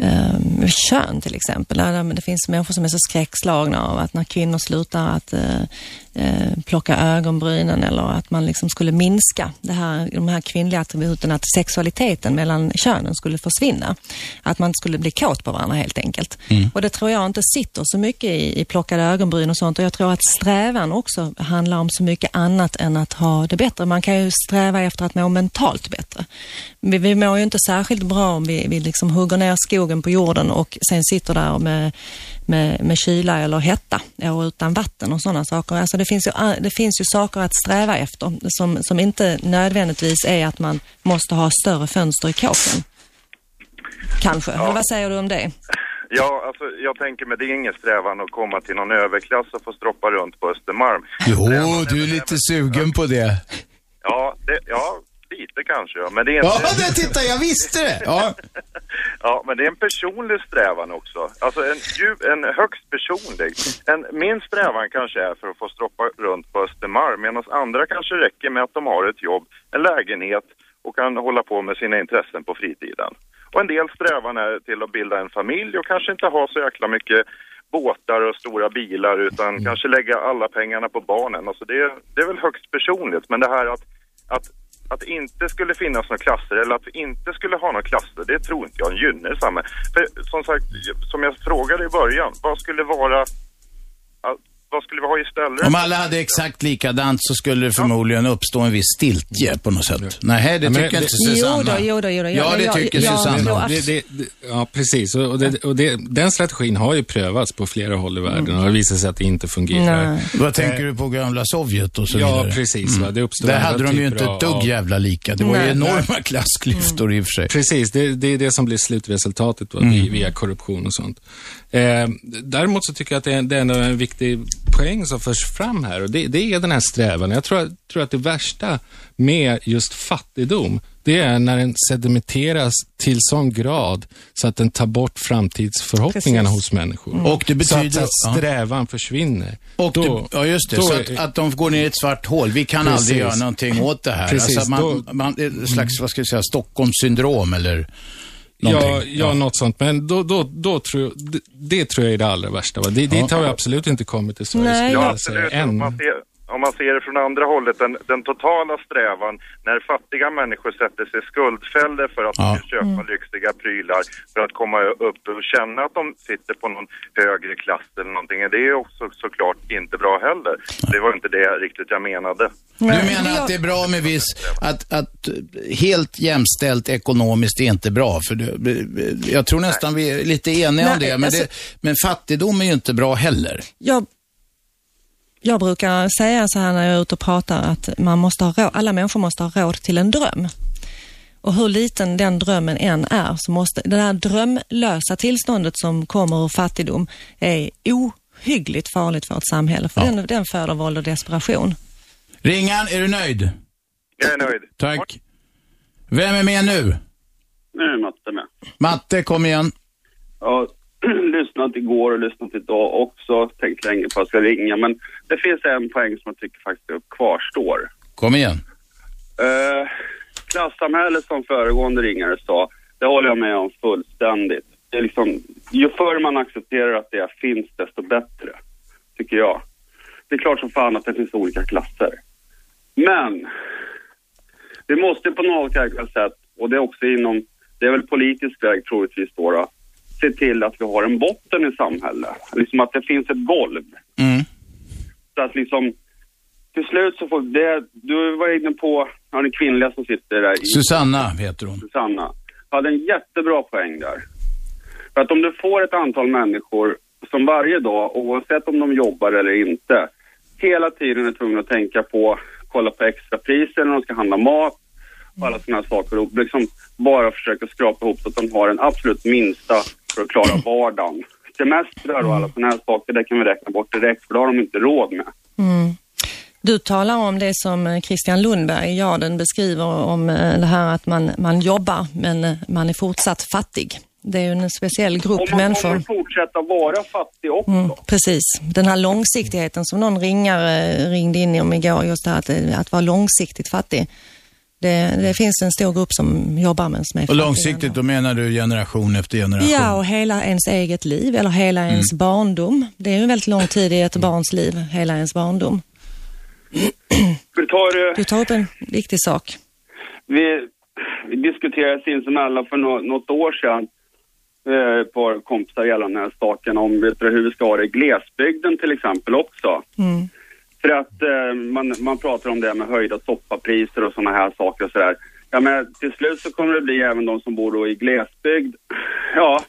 eh, kön till exempel. Det finns människor som är så skräckslagna av att när kvinnor slutar att eh, eh, plocka ögonbrynen eller att man liksom skulle minska det här, de här kvinnliga attributen, att sexualiteten mellan könen skulle försvinna. Att man skulle bli kåt på varandra helt enkelt. Och det tror jag inte sitter så mycket i, i plockade ögonbryn och sånt och jag tror att strävan också handlar om så mycket annat än att ha det bättre. Man kan ju sträva efter att må mentalt bättre. Vi, vi mår ju inte särskilt bra om vi, vi liksom hugger ner skogen på jorden och sen sitter där med, med, med kyla eller hetta och utan vatten och sådana saker. Alltså det, finns ju, det finns ju saker att sträva efter som, som inte nödvändigtvis är att man måste ha större fönster i kåken. Kanske. Eller vad säger du om det? Ja, alltså jag tänker mig det är ingen strävan att komma till någon överklass och få stroppa runt på Östermalm. Jo, du är lite sugen på det. Ja, det, ja, lite kanske ja. Men det är Ja, inte... det, titta, jag visste det! Ja. Ja, men det är en personlig strävan också. Alltså en, djup, en högst personlig. En, min strävan kanske är för att få stroppa runt på Östermalm, medan andra kanske räcker med att de har ett jobb, en lägenhet och kan hålla på med sina intressen på fritiden. Och en del strävan är till att bilda en familj och kanske inte ha så jäkla mycket båtar och stora bilar utan kanske lägga alla pengarna på barnen. Alltså det, är- det är väl högst personligt, men det här att, att att det inte skulle finnas några klasser eller att vi inte skulle ha några klasser, det tror inte jag gynnar samhället. För som sagt, som jag frågade i början, vad skulle vara, vad skulle vi ha istället? Om alla hade exakt likadant så skulle det förmodligen uppstå en viss stiltje på något sätt. Nej, det Ja, men tycker det- inte Jo Susanna. då, jo då, jo då. Ja, det jag- tycker jag- Susanna. jag- Det, det, ja, precis. Och, och, det, och det, den strategin har ju prövats på flera håll i världen och det visar sig att det inte fungerar. Nej. Vad tänker du på gamla Sovjet och så Ja, vidare? precis. Va? Det uppstår Där hade de ju inte ett dugg av- jävla lika. Det var ju Nej. enorma klassklyftor i och för sig. Precis, det, det är det som blir slutresultatet va, Mm. via korruption och sånt. Eh, däremot så tycker jag att det är, det är en viktig poäng som förs fram här och det, det är den här strävan. Jag tror, tror att det värsta med just fattigdom Det är när den sedimenteras till sån grad så att den tar bort framtidsförhoppningarna Precis. hos människor. Mm. Och det betyder- så att, ja. att strävan försvinner. Och Då- det, ja, just det. då Så att, att de går ner i ett svart hål. Vi kan Precis. aldrig göra någonting åt det här. Precis, Alltså man, då- man, ett slags, vad ska jag säga, Stockholmssyndrom eller Ja, någonting. ja, något sånt. Men då, då, då tror jag, det, det tror jag är det allra värsta. Va? Det, Dit har vi absolut inte kommit i Sverige, Nej, Ja, absolut. Än. man, ser, om man ser det från andra hållet, den, den totala strävan när fattiga människor sätter sig i skuldfällor för att Ja. de ska köpa lyxiga prylar för att komma upp och känna att de sitter på någon högre klass eller någonting. Det är också såklart inte bra heller. Det var inte det riktigt jag menade. Du menar att det är bra med viss, att, att helt jämställt ekonomiskt är inte bra? För det, jag tror nästan vi är lite eniga om Nej, det men, alltså- det. men fattigdom är ju inte bra heller. Jag, jag brukar säga så här när jag är ute och pratar att man måste ha råd, alla människor måste ha råd till en dröm. Och hur liten den drömmen än är så måste det där drömlösa tillståndet som kommer ur fattigdom är ohyggligt farligt för ett samhälle. För Ja. den, den föder våld och desperation. Ringan, är du nöjd? Jag är nöjd. Tack. Vem är med nu? Nu är Matte med. Matte, kom igen. Har lyssnat igår och lyssnat idag också. Tänkt länge på att jag ska ringa. Men det finns en poäng som jag tycker faktiskt kvarstår. Kom igen. Uh, klassamhället som föregående ringare sa, det håller jag med om fullständigt. Det är liksom, ju förr man accepterar att det finns, desto bättre. Tycker jag. Det är klart som fan att det finns olika klasser. Men vi måste på något sätt, och det är också inom, det är väl politisk väg troligtvis då, då se till att vi har en botten i samhället. Liksom att det finns ett golv. Mm. Så att liksom, till slut så får det, du var inne på, ja, den kvinnliga som sitter där i Susanna heter hon. Susanna, hade en jättebra poäng där. För att om du får ett antal människor som varje dag, oavsett om de jobbar eller inte, hela tiden är tvungna att tänka på, kolla på extrapriser när de ska handla mat och alla sådana saker och liksom bara försöka skrapa ihop så att de har den absolut minsta för att klara vardagen. Semestrar och alla sådana här saker, det kan vi räkna bort direkt för det har de inte råd med. Mm. Du talar om det som eh, Christian Lundberg i Jarden beskriver om eh, det här att man, man jobbar men eh, man är fortsatt fattig. Det är ju en speciell grupp man kommer människor. fortsätta vara fattig också. Mm, precis. Den här långsiktigheten som någon ringare ringde in om igår, just det här att, att vara långsiktigt fattig. Det, det finns en stor grupp som jobbar som är Och långsiktigt, då menar du generation efter generation? Ja, och hela ens eget liv eller hela Mm. ens barndom. Det är ju en väldigt lång tid i ett barns liv, hela ens barndom. Vi tar, eh, Du tar upp en viktig sak. vi, vi diskuterade sinsemellan för nå- något år sedan, eh, ett par kompisar gällande den här saken, om vet du, hur vi ska ha det i glesbygden till exempel också. Mm. För att eh, man, man pratar om det med höjda soppapriser och sådana här saker och sådär. Ja men till slut så kommer det bli även de som bor då i glesbygd. Ja,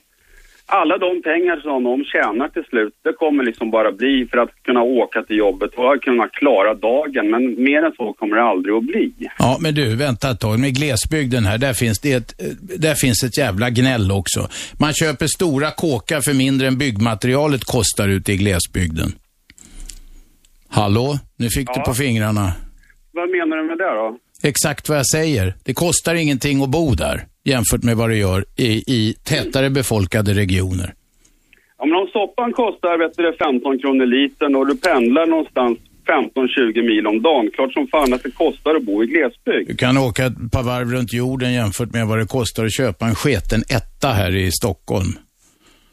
alla de pengar som de tjänar till slut, det kommer liksom bara bli för att kunna åka till jobbet och kunna klara dagen. Men mer än så kommer det aldrig att bli. Ja, men du, vänta ett tag. Med glesbygden här, där finns det ett, eh, där finns ett jävla gnäll också. Man köper stora kåkar för mindre än byggmaterialet kostar ute i glesbygden. Hallå? Nu fick du Ja. på fingrarna. Vad menar du med det då? Exakt vad jag säger. Det kostar ingenting att bo där jämfört med vad det gör i, i tätare befolkade regioner. Ja, men om soppan kostar vet du, det, 15 kronor litern och du pendlar någonstans 15-20 mil om dagen, klart som fan att det kostar att bo i glesbygd. Du kan åka ett par varv runt jorden jämfört med vad det kostar att köpa en sketen etta här i Stockholm.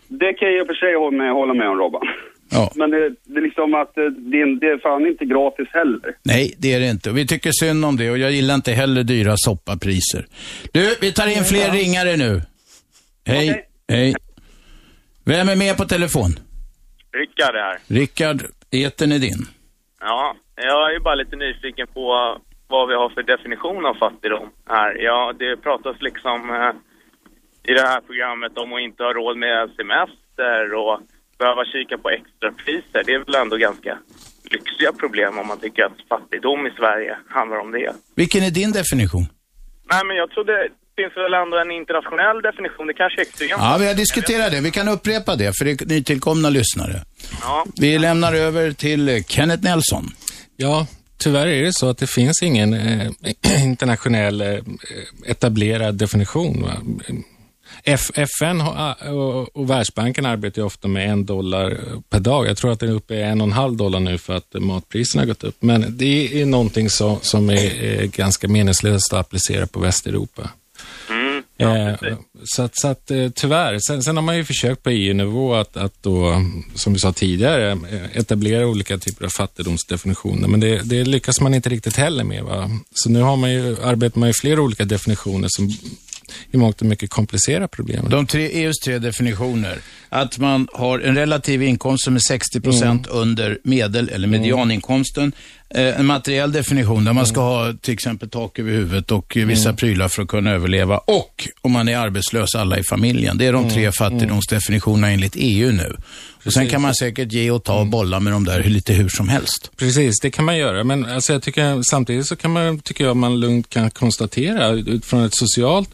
Det kan jag i och för sig hålla med, hålla med om Robban. Ja. Men det, det är liksom att eh, det, det är fan inte gratis heller. Nej, det är det inte. Och Vi tycker synd om det och jag gillar inte heller dyra soppapriser. Du, vi tar in fler ringare nu. Hej, Okej. hej. Vem är med på telefon? Rickard här. Rickard, etern är din. Ja, jag är bara lite nyfiken på vad vi har för definition av fattigdom här. Ja, det pratas liksom eh, i det här programmet om att inte ha råd med semester och behöva kika på extrapriser. Det är väl ändå ganska lyxiga problem om man tycker att fattigdom i Sverige handlar om det. Vilken är din definition? Nej, men jag trodde det finns väl ändå en internationell definition. Det kanske är extremt. Ja, vi har diskuterat det. Vi kan upprepa det för det är nytillkomna lyssnare. Ja. Vi lämnar över till Kenneth Nelson. Ja, tyvärr är det så att det finns ingen eh, internationell eh, etablerad definition. Va? FN och, Världsbanken arbetar ju ofta med en dollar per dag. Jag tror att den är uppe i en och en halv dollar nu för att matpriserna har gått upp. Men det är någonting som, som är, ganska meningslöst att applicera på Västeuropa. Mm. Eh, så att, så att eh, tyvärr, sen, sen har man ju försökt på EU-nivå att, att då, som vi sa tidigare, eh, etablera olika typer av fattigdomsdefinitioner, men det, det lyckas man inte riktigt heller med. Va? Så nu har man ju, arbetar man ju flera olika definitioner som i mångt och mycket komplicerar problemet. De tre, EUs tre definitioner. Att man har en relativ inkomst som är 60 procent Mm. under medel eller medianinkomsten. Eh, en materiell definition där man ska ha till exempel tak över huvudet och eh, vissa Mm. prylar för att kunna överleva. Och om man är arbetslös, alla i familjen. Det är de tre fattigdomsdefinitionerna enligt EU nu. Och sen Mm. Kan man säkert ge och ta och bolla med de där lite hur som helst. Precis, det kan man göra. Men alltså, jag tycker, samtidigt så kan man, tycker jag man lugnt kan konstatera utifrån ett socialt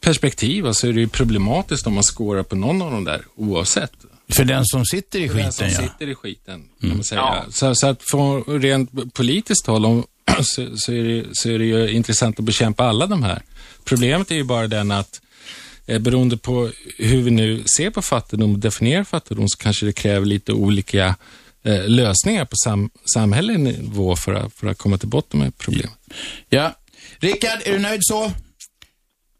perspektiv så är det ju problematiskt om man skårar på någon av de där oavsett. För den som sitter i För den som skiten, ja. sitter i skiten, kan man säga. Så, så att från rent politiskt håll om, så, så, är det, så är det ju intressant att bekämpa alla de här. Problemet är ju bara den att eh, beroende på hur vi nu ser på fattigdom och definierar fattigdom så kanske det kräver lite olika eh, lösningar på sam, samhällelig nivå för att, för att komma till botten med problemet. Ja. Rickard, är du nöjd så?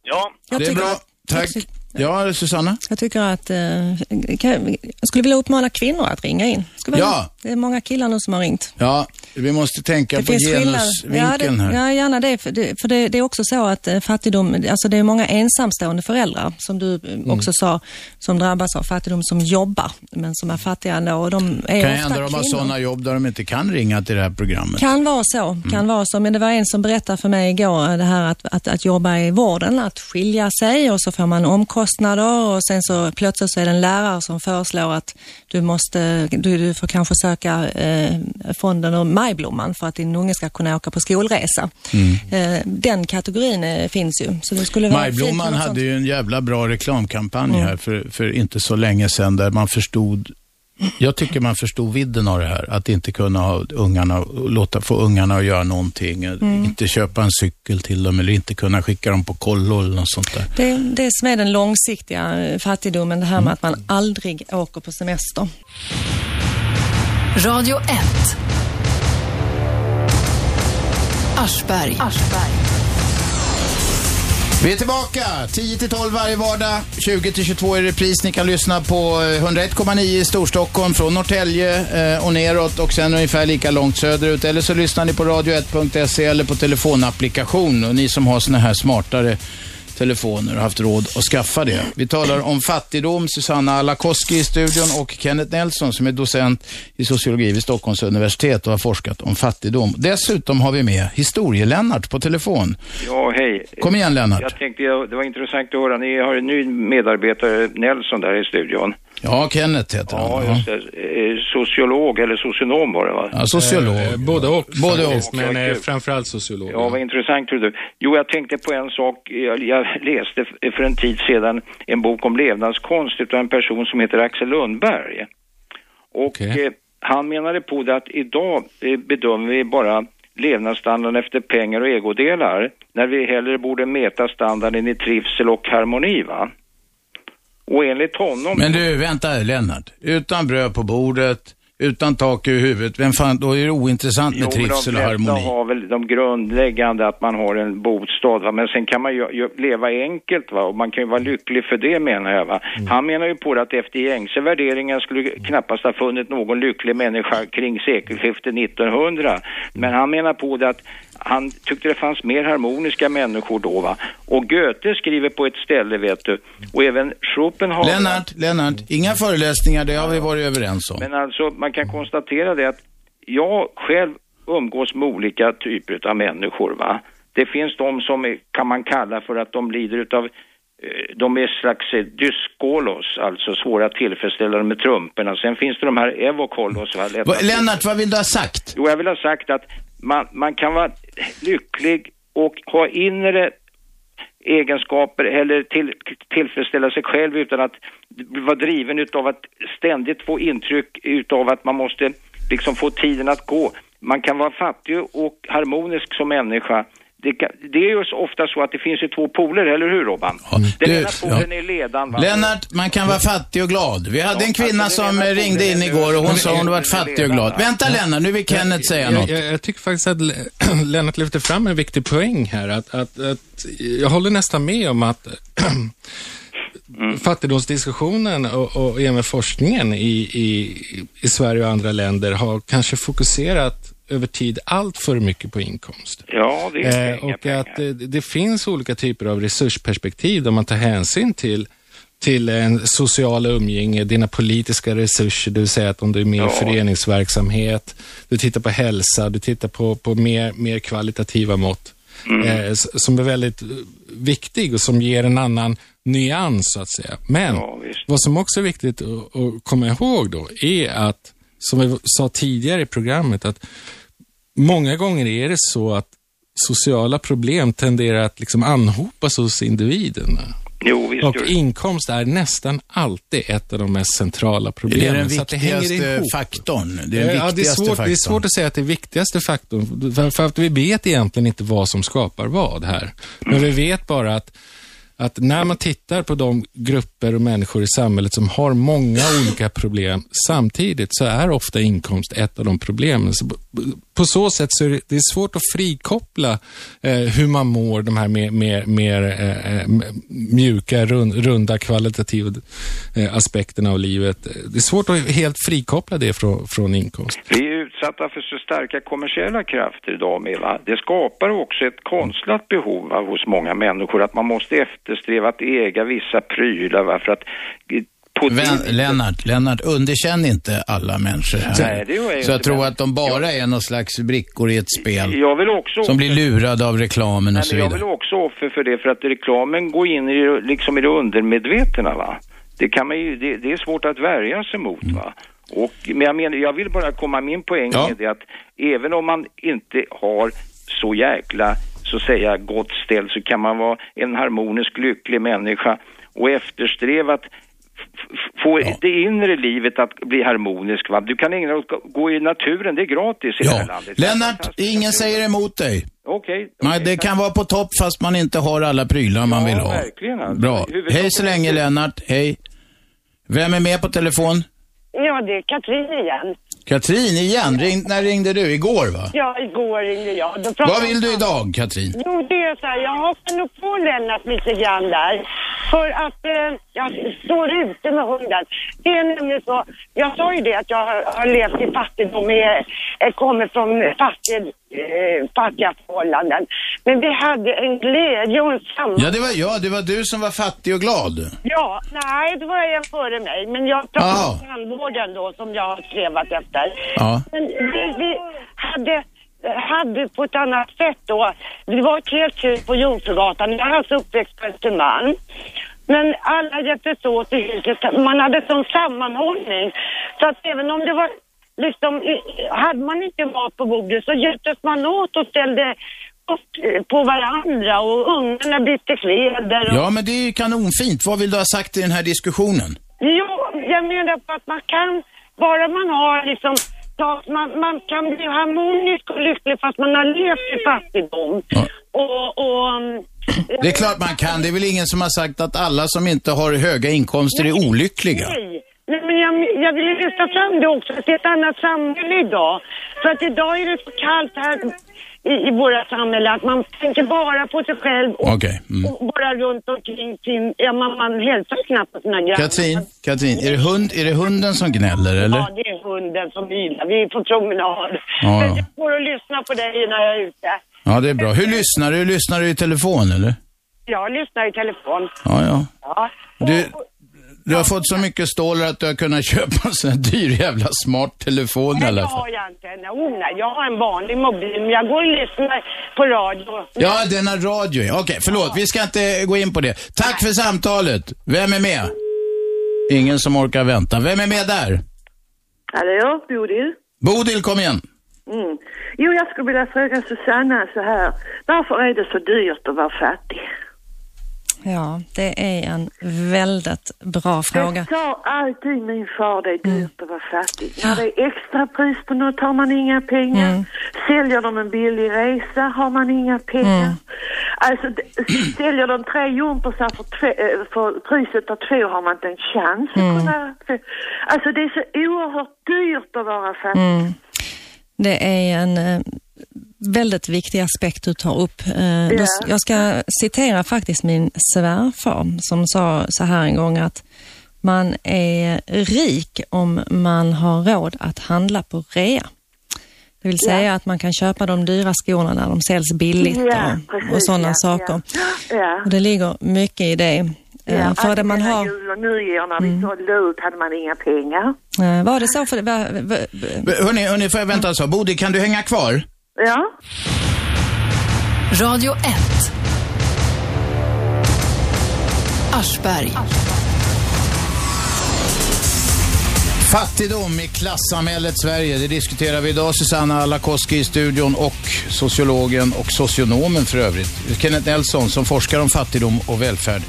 Ja, det är bra. Tack. Ja, Susanna? Jag tycker att, eh, jag skulle vilja uppmana kvinnor att ringa in. Skulle Ja. Det är många killar nu som har ringt. Ja, vi måste tänka Det på. Ja, genusvinkeln det, här. ja, gärna det. För, det. för det, det är också så att eh, fattigdom, alltså det är många ensamstående föräldrar, som du eh, Mm. också sa, som drabbas av fattigdom, som jobbar, men som är fattiga ändå. Och de är kan ofta hända de har sådana jobb där de inte kan ringa till det här programmet. Kan vara så, kan vara så. Men det var en som berättade för mig igår eh, det här att, att, att jobba i vården, att skilja sig och så får man omkostnader och sen så plötsligt så är det en lärare som föreslår att du måste, du, du får kanske söka eh, fonden ur Majblomman för att din unge ska kunna åka på skolresa. Eh, den kategorin eh, finns ju. Så det skulle vara Majblomman hade ju en jävla bra reklamkampanj Mm. här för, för inte så länge sedan där man förstod jag tycker man förstod vidden av det här. Att inte kunna ha ungarna, låta få ungarna att göra någonting. Mm. Inte köpa en cykel till dem eller inte kunna skicka dem på kollo eller något sånt där. Det är det som är den långsiktiga fattigdomen, det här Mm. med att man aldrig åker på semester. Radio 1. Aschberg. Vi är tillbaka 10-12 varje vardag, 20-22 i repris. Ni kan lyssna på eh, 101,9 i Storstockholm från Norrtälje eh, och neråt och sen ungefär lika långt söderut. Eller så lyssnar ni på radio1.se eller på telefonapplikation. Och ni som har såna här smartare telefoner och haft råd att skaffa det. Vi talar om fattigdom, Susanna Alakoski i studion och Kenneth Nelson som är docent i sociologi vid Stockholms universitet och har forskat om fattigdom. Dessutom har vi med historie-Lennart på telefon. Ja, hej. Kom igen Lennart. Jag tänkte, det var intressant att höra. Ni har en ny medarbetare, Nelson, där i studion. Ja, Kenneth heter han. Ja, Ja. just det. Eh, Sociolog, eller socionom var det va? Ja, sociolog. Eh, både och. Både faktiskt, och. Men Ja, eh, framförallt sociolog. Ja, vad intressant tror du. Jo, jag tänkte på en sak. Jag, jag läste för en tid sedan en bok om levnadskonst utav en person som heter Axel Lundberg. Och Okej. eh, han menade på det att idag eh, bedömer vi bara levnadsstandarden efter pengar och egodelar när vi hellre borde mäta standarden i trivsel och harmoni va? Och enligt honom... Men du, vänta Lennart. Utan bröd på bordet, utan tak över huvudet, vem fan, då är det ointressant med Jo, trivsel och harmoni. har väl de grundläggande att man har en bostad, va? men sen kan man ju, ju leva enkelt va? och man kan ju vara lycklig för det menar jag. Va? Mm. Han menar ju på det att efter gängse värderingar skulle knappast ha funnit någon lycklig människa kring sekelskiftet 1900. Men han menar på det att han tyckte det fanns mer harmoniska människor då va. Och Goethe skriver på ett ställe vet du, och även Schopenhauer. Lennart, Lennart, inga föreläsningar, det har vi varit överens om. Men alltså, man kan konstatera det att jag själv umgås med olika typer av människor, va. Det finns de som kan man kalla för att de lider utav eh, de är slags eh, dyskolos, alltså svåra tillfredsställare med trumporna. Sen finns det de här evokolos. Va, Lennart, vad vill du ha sagt? Jo, jag vill ha sagt att man, man kan vara lycklig och ha inre egenskaper eller till, tillfredsställa sig själv utan att vara driven utav att ständigt få intryck utav att man måste liksom få tiden att gå. man kan vara fattig och harmonisk som människa. Det, kan, det är ju ofta så att det finns ju två poler, eller hur Robban? Den du, ena polen ja. är ledan. Va? Lennart, man kan vara fattig och glad. Vi hade en kvinna alltså, som ringde in igår och hon sa hon varit fattig och glad. Vänta Lennart, nu vill Kenneth säga något. Jag, jag, jag tycker faktiskt att Le- Lennart lyfter fram en viktig poäng här. Att, att, att, jag håller nästan med om att fattigdomsdiskussionen och, och även forskningen i, i, i Sverige och andra länder har kanske fokuserat över tid allt för mycket på inkomst. Ja, det är Eh, och att eh, det finns olika typer av resursperspektiv där man tar hänsyn till till en social umgänge, dina politiska resurser, det vill säga att om du är med Ja. i föreningsverksamhet, du tittar på hälsa, du tittar på, på mer, mer kvalitativa mått, eh, s- som är väldigt eh, viktig och som ger en annan nyans, så att säga. Men vad som också är viktigt att, att komma ihåg då, är att, som vi sa tidigare i programmet, att många gånger är det så att sociala problem tenderar att liksom anhopas hos individerna. Jo, visst Och inkomst är nästan alltid ett av de mest centrala problemen. Det är den så att det hänger viktigaste ihop. faktorn. Det är den Ja, det, är viktigaste svårt, det är faktorn. svårt att säga att det är viktigaste faktorn, för, för att vi vet egentligen inte vad som skapar vad här. Men vi vet bara att, att när man tittar på de grupper och människor i samhället som har många olika problem samtidigt så är ofta inkomst ett av de problemen. Så på- så sätt så är det, det är svårt att frikoppla eh, hur man mår, de här mer, mer, mer eh, eh mjuka, rund, runda, kvalitativa eh, aspekterna av livet. Det är svårt att helt frikoppla det från, från inkomst. Vi är utsatta för så starka kommersiella krafter idag med, va? Det skapar också ett konstlat behov va, hos många människor att man måste eftersträva att äga vissa prylar va, för att Vän, det- Lennart, Lennart, underkänn inte alla människor här. Nej, det gör jag Så jag tror men- att de bara är någon slags brickor i ett spel. Jag vill också Som blir lurade av reklamen Nej, och så men jag vidare. vill också offer för det för att reklamen går in i, liksom i det undermedvetna va. Det kan man ju, det, det är svårt att värja sig mot va. Och, men jag menar, jag vill bara komma min poäng Ja. med det att även om man inte har så jäkla, så att säga, gott ställt så kan man vara en harmonisk, lycklig människa och eftersträva att få det inre livet att bli harmoniskt. Va? Du kan ägna dig åt gå i naturen, det är gratis i det här landet. Lennart, ingen säger emot dig. Okej. Man, det kan vara på topp fast man inte har alla prylar man vill ha. verkligen, alltså. Bra. Hej så länge Lennart, hej. Vem är med på telefon? Ja, det är Katrin igen. Katrin igen. Ring, när ringde du? Igår va? Ja, igår ringde jag. Då Vad vill du idag Katrin? Jo, det är så här, jag hakar nog på Lennart lite grann där. För att eh, jag står ute med hunden. Det är nämligen så, jag sa ju det att jag har, har levt i fattigdom, jag eh, kommer från fattig, eh, fattiga förhållanden. Men vi hade en glädje och en samman... Ja det var jag, det var du som var fattig och glad. Ja, nej, det var en före mig. Men jag pratar Ah. tandvården då som jag har strävat efter. Ja. Men vi, vi hade, hade på ett annat sätt då. Det var ett helt hus på Jungfrugatan. Jag är alltså uppväxt på Östermalm. Men alla hjälptes åt i huset. Man hade sån sammanhållning. Så att även om det var liksom, hade man inte mat på bordet så hjälptes man åt och ställde upp eh, på varandra och ungarna bytte kläder. Och... Ja men det är ju kanonfint. Vad vill du ha sagt i den här diskussionen? Jo, jag menar på att man kan, bara man har liksom, ja, man, man kan bli harmonisk och lycklig fast man har levt i fattigdom. Och, och, um, Det är klart man kan. Det är väl ingen som har sagt att alla som inte har höga inkomster är olyckliga. nej. Nej, men jag, jag vill lyfta fram det också, att det är ett annat samhälle idag. För att idag är det så kallt här i, i våra samhälle att man tänker bara på sig själv och, Okej. Mm. och bara runt omkring sin, ja man, man hälsar knappt på sina grannar. Katrin, Katrin, är det, hund, är det hunden som gnäller eller? Ja, det är hunden som ylar. Vi är på promenad. Ja, Men ja. jag går och lyssnar på dig när jag är ute. Ja, det är bra. Hur lyssnar du? Lyssnar du i telefon eller? Jag lyssnar i telefon. Ja, ja. Ja. Du, du har fått så mycket stålar att du har kunnat köpa en sån här dyr jävla smart telefon i Nej, alla det fall. har jag inte. Oh, nej, jag har en vanlig mobil, men jag går och lyssnar på radio. Ja, denna radio ja. Okej, förlåt. Vi ska inte gå in på det. Tack för samtalet. Vem är med? Ingen som orkar vänta. Vem är med där? Hallå, Bodil? Bodil, kom igen. Mm. Jo, jag skulle vilja fråga Susanna så här. Varför är det så dyrt att vara fattig? Ja, det är en väldigt bra fråga. Det sa alltid min far, det är dyrt att vara fattig. När det är extrapris på något har man inga pengar. Mm. Säljer de en billig resa har man inga pengar. Mm. Alltså, säljer de tre jumpersar för, eh, för priset av två har man inte en chans att Mm. kunna... Alltså det är så oerhört dyrt att vara fattig. Mm. Det är en eh, väldigt viktig aspekt du tar upp. Eh, då- Jag ska citera faktiskt min svärfar som sa så här en gång att man är rik om man har råd att handla på rea. Det vill säga att man kan köpa de dyra skorna när de säljs billigt Ja, och, precis, och sådana saker. Och det ligger mycket i det. Eh, Ja, för det alltså man har, jul och nyår när vi sålde ut hade man inga pengar. eh, var det så för Hörni, hörni, får jag vänta alltså. Bodil, kan du hänga kvar? Ja. Radio 1. Aschberg. Fattigdom i klassamhället Sverige, det diskuterar vi idag. Susanna Alakoski i studion och sociologen och socionomen för övrigt. Kenneth Nelson som forskar om fattigdom och välfärd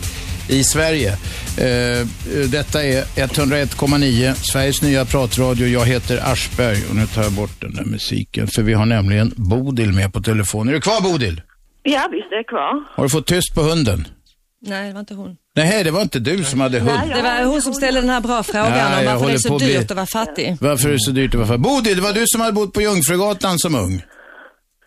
i Sverige. Eh, detta är 101,9, Sveriges nya pratradio. Jag heter Aschberg och nu tar jag bort den där musiken för vi har nämligen Bodil med på telefon. Är du kvar Bodil? Ja, visst är jag kvar. Har du fått tyst på hunden? nej, det var inte hon. Nej, det var inte du som hade hund. Det var hon som ställde den här bra frågan Ja, om jag varför det håller är så på att bli- dyrt att vara fattig. Varför är det så dyrt att vara fattig? Bodil, det var du som hade bott på Jungfrugatan som ung.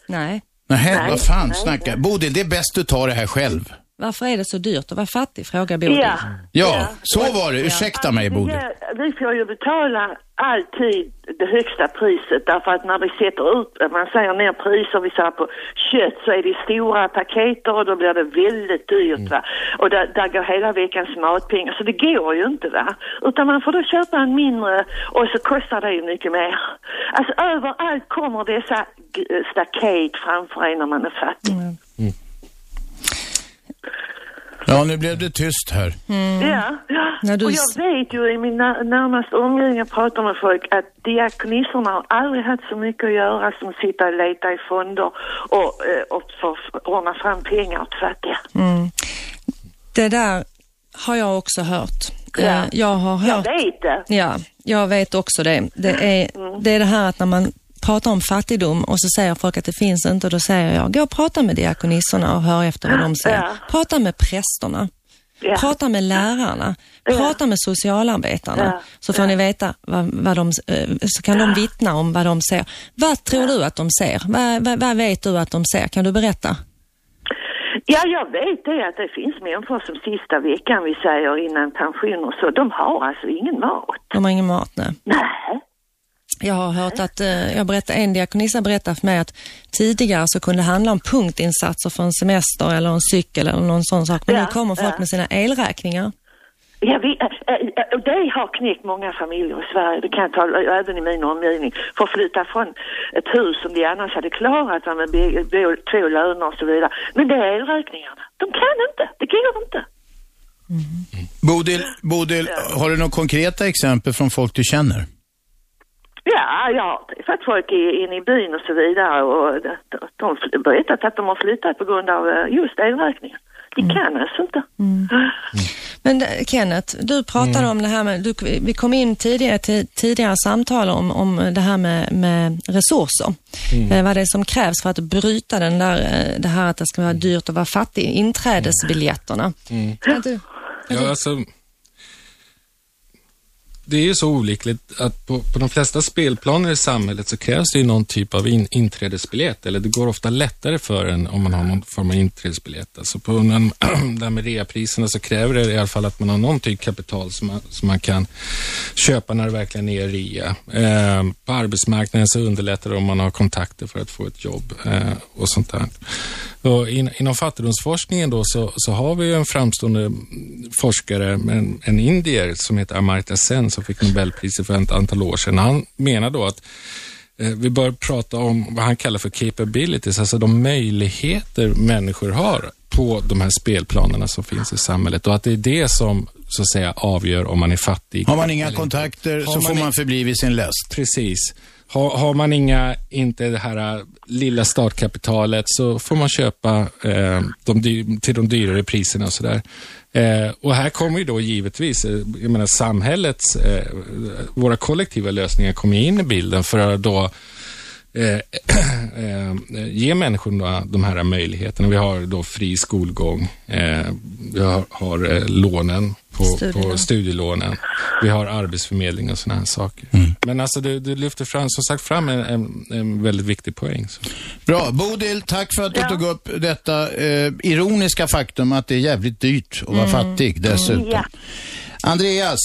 Nej. Nej, vad fan snackar Bodil, det är bäst du tar det här själv. Varför är det så dyrt att vara fattig? Frågar Bodil. Ja. Ja, så var det. Ursäkta mig Bodil. Ja, vi får ju betala alltid det högsta priset därför att när vi sätter ut, man säger ner priser, vi säger på kött så är det stora paketer och då blir det väldigt dyrt va. Och där, där går hela veckans matpengar så det går ju inte va. Utan man får då köpa en mindre och så kostar det ju mycket mer. Alltså överallt kommer dessa staket framför en när man är fattig. Ja, nu blev det tyst här. Ja, ja. Du och jag vet ju i min när- närmaste omgivning, jag pratar med folk, att diakonissorna har aldrig haft så mycket att göra som sitta och leta i fonder och, eh, och få ordna fram pengar åt fattiga. Mm. Det där har jag också hört. Eh, Jag har hört. Jag vet det. Ja, jag vet också det. Det är, det är det här att när man pratar om fattigdom och så säger folk att det finns inte och då säger jag, gå och prata med diakonissorna och hör efter vad de säger. Ja. Prata med prästerna. Ja. Prata med lärarna, prata med socialarbetarna, Ja. så får ni veta vad, vad de, eh, så kan de vittna om vad de ser. Vad tror du att de ser? Vad, vad, vad vet du att de ser? Kan du berätta? Ja, jag vet det att det finns människor som sista veckan, vi säger innan pension och så, de har alltså ingen mat. De har ingen mat, nej. Nej. Jag har hört att, eh, jag berättar, en diakonissa berättade för mig att tidigare så kunde det handla om punktinsatser för en semester eller en cykel eller någon sån sak. Men Ja, nu kommer folk ja. med sina elräkningar. Ja, vi, äh, äh, det har knäckt många familjer i Sverige, det kan jag tala, även i min omgivning, för att flytta från ett hus som de annars hade klarat med be- bo- två löner och så vidare. Men det är elräkningarna. De kan inte, det går inte. Bodil, Bodil har du några konkreta exempel från folk du känner? Ja, jag har träffat folk i- inne i byn och så vidare och de, har berättat att de har flyttat på grund av eh, just elräkningen. De kan alltså inte. Men eh, Kenneth, du pratade om det här med, du, vi kom in tidigare till tidigare samtal om, om det här med, med resurser. Eh, vad det är som krävs för att bryta den där, eh, det här att det ska vara dyrt att vara fattig, inträdesbiljetterna. Mm. Kan inte- Ja, alltså, det är ju så olyckligt att på, på de flesta spelplaner i samhället så krävs det ju någon typ av in, inträdesbiljett, eller det går ofta lättare för en om man har någon form av inträdesbiljett. Alltså på den, där med reapriserna så kräver det i alla fall att man har någon typ av kapital som man, som man kan köpa när det verkligen är rea. Eh, på arbetsmarknaden så underlättar det om man har kontakter för att få ett jobb eh, och sånt där. Och in, inom fattigdomsforskningen då så, så har vi ju en framstående forskare, en, en indier som heter Amartya Sen som fick Nobelpriset för ett antal år sedan. Han menar då att eh, vi bör prata om vad han kallar för capabilities, alltså de möjligheter människor har på de här spelplanerna som finns i samhället och att det är det som, så att säga avgör om man är fattig. Har man inga kontakter så Har får man man förbli vid sin läst. Precis. Har, har man inga, inte det här äh, lilla startkapitalet så får man köpa eh, de dy- till de dyrare priserna och sådär. Eh, och här kommer ju då givetvis, eh, jag menar samhällets, eh, våra kollektiva lösningar kommer in i bilden för att då ge människorna de här möjligheterna. Vi har då fri skolgång, eh, vi har, har eh, lånen på, Studielån. på studielånen, vi har arbetsförmedling och sådana här saker. Men alltså du, du lyfter fram, som sagt fram en, en, en väldigt viktig poäng. Så. Bra. Bodil, tack för att du tog upp detta eh, ironiska faktum att det är jävligt dyrt att vara fattig dessutom. Ja. Andreas,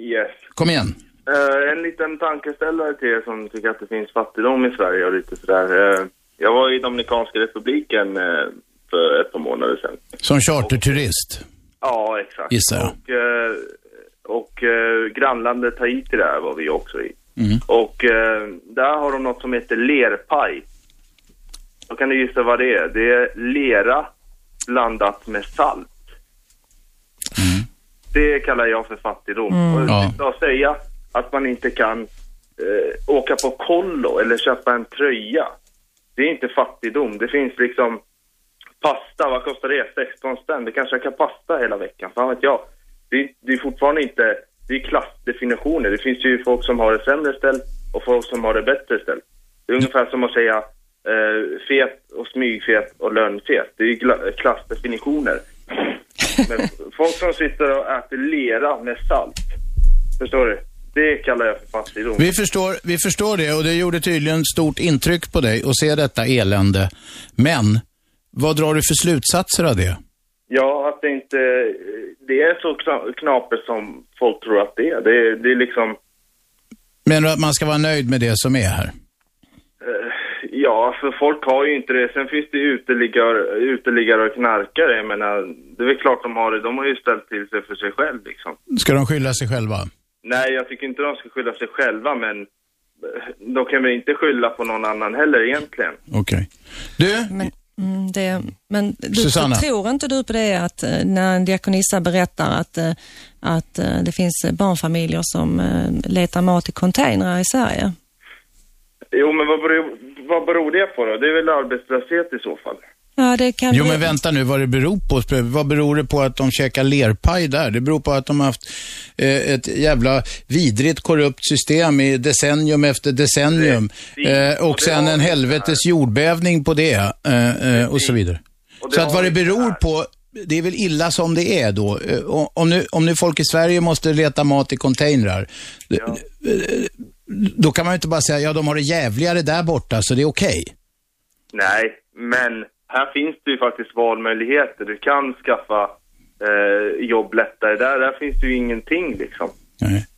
Yes. kom igen. Eh, en liten tankeställare till er som tycker att det finns fattigdom i Sverige och lite sådär. Eh, jag var i Dominikanska republiken eh, för ett par månader sedan. Som charterturist, Ja, exakt. gissar jag. Och, och grannlandet Haiti där var vi också i. Mm. Och där har de något som heter lerpaj. Då kan du gissa vad det är. Det är lera blandat med salt. Det kallar jag för fattigdom. Mm. Och Ja. ja. säga att man inte kan eh, åka på kollo eller köpa en tröja. Det är inte fattigdom. Det finns liksom pasta, vad kostar det? 16 spänn. Det kanske jag kan pasta hela veckan, fan vet jag. Det, är- det är fortfarande inte, det är klassdefinitioner. Det finns ju folk som har det sämre ställt och folk som har det bättre ställt. Det är ungefär som att säga eh, fet och smygfet och lönnfet. Det är ju klassdefinitioner. Men folk som sitter och äter lera med salt, förstår du? Det kallar jag för fattigdom. Vi förstår, vi förstår det och det gjorde tydligen stort intryck på dig att se detta elände. Men, vad drar du för slutsatser av det? Ja, att det inte det är så kna- knapert som folk tror att det är. Det, är- det är liksom, Menar du att man ska vara nöjd med det som är här? eh, ja, för folk har ju inte det. Sen finns det uteliggare, uteliggare och knarkare. Jag menar, det är väl klart de har det. De har ju ställt till sig för sig själv liksom. Ska de skylla sig själva? Nej, jag tycker inte de ska skylla sig själva, men eh, de kan väl inte skylla på någon annan heller egentligen. Okej. Du, Men, mm, det, men du, Susanna. tror inte du på det att eh, när en diakonissa berättar att, eh, att det finns barnfamiljer som letar mat i containrar i Sverige? Jo, men vad beror, vad beror det på då? Det är väl arbetslöshet i så fall. Ja, det kan Jo bli- men vänta nu, vad det beror på? Vad beror det på att de käkar lerpaj där? Det beror på att de har haft eh, ett jävla vidrigt korrupt system i decennium efter decennium. Eh, och sen en helvetes jordbävning på det eh, eh, och så vidare. Så att vad det beror på, det är väl illa som det är då. Eh, Om nu, om nu folk i Sverige måste leta mat i containrar, det- eh, då kan man ju inte bara säga, ja de har det jävligare där borta så det är okej. Nej, men här finns det ju faktiskt valmöjligheter. Du kan skaffa eh, jobb lättare. Där, där finns det ju ingenting liksom.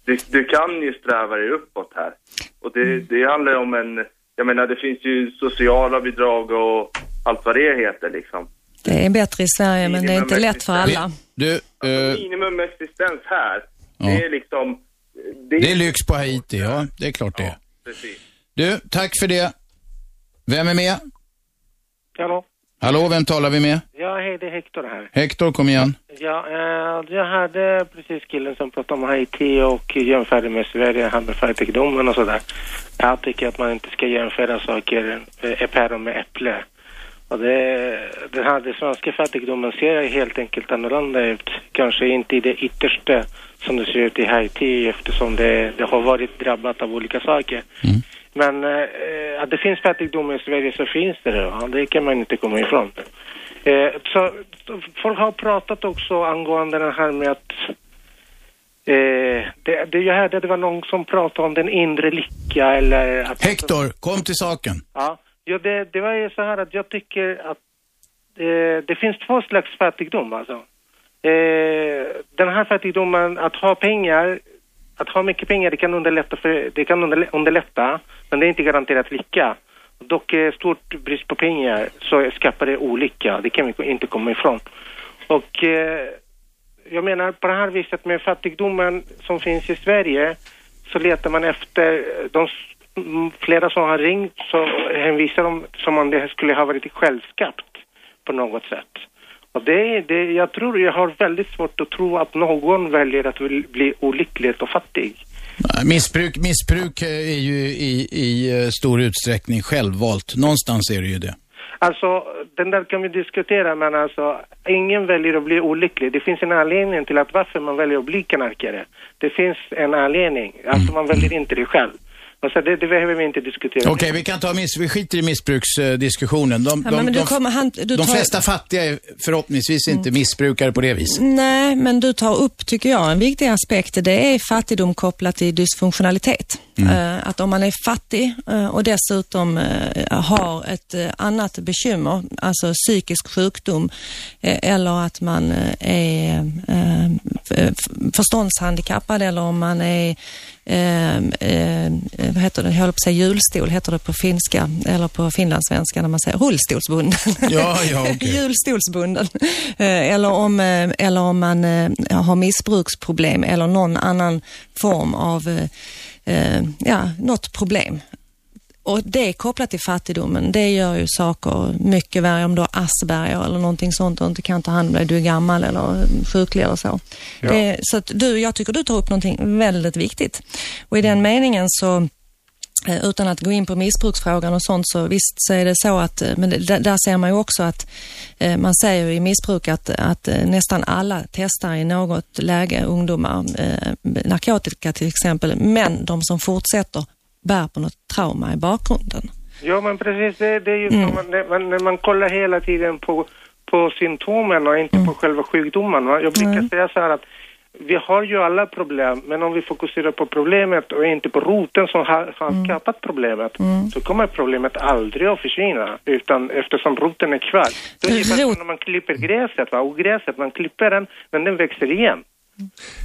Du, du kan ju sträva dig uppåt här. Och det, det handlar om en, jag menar det finns ju sociala bidrag och allt vad det heter liksom. Det är bättre i Sverige, men det är inte lätt för alla. Du, eh, Minimum existens här, Ja. det är liksom... det är lyx på Haiti, ja det är klart det är. Precis. Du, tack för det. Vem är med? Hallå? Hallå, vem talar vi med? Ja, hej, det är Hector här. Hector, kom igen. Ja, eh, jag hörde precis killen som pratade om Haiti och jämförde med Sverige, han med fattigdomen och sådär. Jag tycker att man inte ska jämföra saker, eh, päron med äpple. Och det, den här den svenska fattigdomen ser helt enkelt annorlunda ut. Kanske inte i det yttersta som det ser ut i Haiti eftersom det, det har varit drabbat av olika saker. Men eh, att det finns fattigdom i Sverige så finns det det. Det kan man inte komma ifrån. Eh, så folk har pratat också angående det här med att eh, det, det, jag hörde det var någon som pratade om den inre lycka eller att... Hector, kom till saken. Ja, ja det, det var ju så här att jag tycker att eh, det finns två slags fattigdom alltså. Eh, den här fattigdomen, att ha pengar, att ha mycket pengar, det kan underlätta, för, det kan underlätta men det är inte garanterat lycka. Dock är stort brist på pengar så skapar det olycka, det kan vi inte komma ifrån. Och eh, jag menar på det här viset med fattigdomen som finns i Sverige så letar man efter eh, de mm, flera som har ringt så hänvisar de som om det skulle ha varit självskapt på något sätt. Och det, det, jag tror jag har väldigt svårt att tro att någon väljer att bli olycklig och fattig. Missbruk, missbruk eh, är ju i, i eh, stor utsträckning självvalt. Någonstans är det ju det. Alltså, den där kan vi diskutera, men alltså, ingen väljer att bli olycklig. Det finns en anledning till att varför man väljer att bli knarkare. Det finns en anledning. Alltså, man väljer inte det själv. Alltså, det, det behöver vi inte diskutera. Okej, vi kan ta miss, vi skiter i missbruksdiskussionen. De, Ja, de, men du de, kommer- han- du de tar- Mm. flesta fattiga är förhoppningsvis inte missbrukare på det viset. Nej, men du tar upp, tycker jag, en viktig aspekt. Det är fattigdom kopplat till dysfunktionalitet. Eh, att om man är fattig eh, och dessutom eh, har ett annat bekymmer, alltså psykisk sjukdom eller att man är förståndshandikappad eller om man är vad heter det, jag håller på att säga hjulstol, heter det på finska eller på finlandssvenska när man säger rullstolsbunden. Ja, ja, okej. Hjulstolsbunden. Eh, eller, om, eh, eller om man eh, har missbruksproblem eller någon annan form av, eh, eh, ja, något problem. Och det är kopplat till fattigdomen. Det gör ju saker mycket värre om du har Asperger eller någonting sånt och inte kan ta hand om dig. Du är gammal eller sjuklig eller så. Ja. Det, så att du, jag tycker du tar upp någonting väldigt viktigt. Och i den meningen så Eh, Utan att gå in på missbruksfrågan och sånt så visst så är det så att, eh, men där- ser man ju också att eh, man säger i missbruk att, att eh, nästan alla testar i något läge ungdomar eh, narkotika till exempel, men de som fortsätter bär på något trauma i bakgrunden. Ja, men precis. Det, det är ju Mm. Man, man, när man kollar hela tiden på, på symptomen och inte på själva sjukdomen. va? Jag brukar Mm. säga så här att vi har ju alla problem, men om vi fokuserar på problemet och inte på roten som har, har skapat problemet, så kommer problemet aldrig att försvinna, utan eftersom roten är kvar. Det är ungefär som när man klipper gräset, va? och gräset, man klipper den, men den växer igen.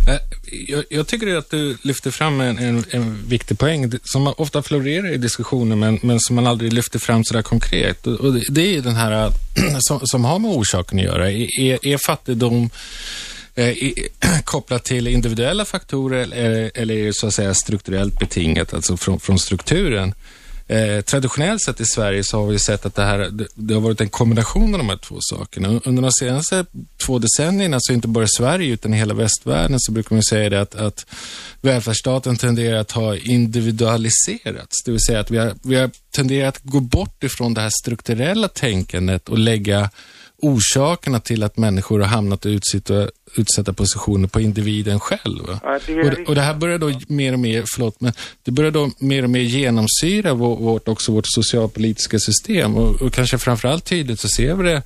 Eh, Jag, jag tycker att du lyfter fram en, en, en viktig poäng som ofta florerar i diskussioner men, men som man aldrig lyfter fram sådär konkret. Och, det, det är ju den här som, som har med orsaken att göra. Är, är fattigdom Eh, i- kopplat till individuella faktorer eller, eller är det så att säga strukturellt betingat, alltså från, från strukturen? Eh, traditionellt sett i Sverige så har vi sett att det, här, det, det har varit en kombination av de här två sakerna. Under de senaste två decennierna, så inte bara i Sverige utan i hela västvärlden, så brukar man säga det att, att välfärdsstaten tenderar att ha individualiserats. Det vill säga att vi har, vi har tenderat att gå bort ifrån det här strukturella tänkandet och lägga orsakerna till att människor har hamnat i utsatta, utsatta positioner på individen själv. Ja, det Och, och det här börjar då mer och mer, förlåt, men det börjar då mer och mer genomsyra vår, vårt, också vårt socialpolitiska system och, och kanske framförallt tydligt så ser vi det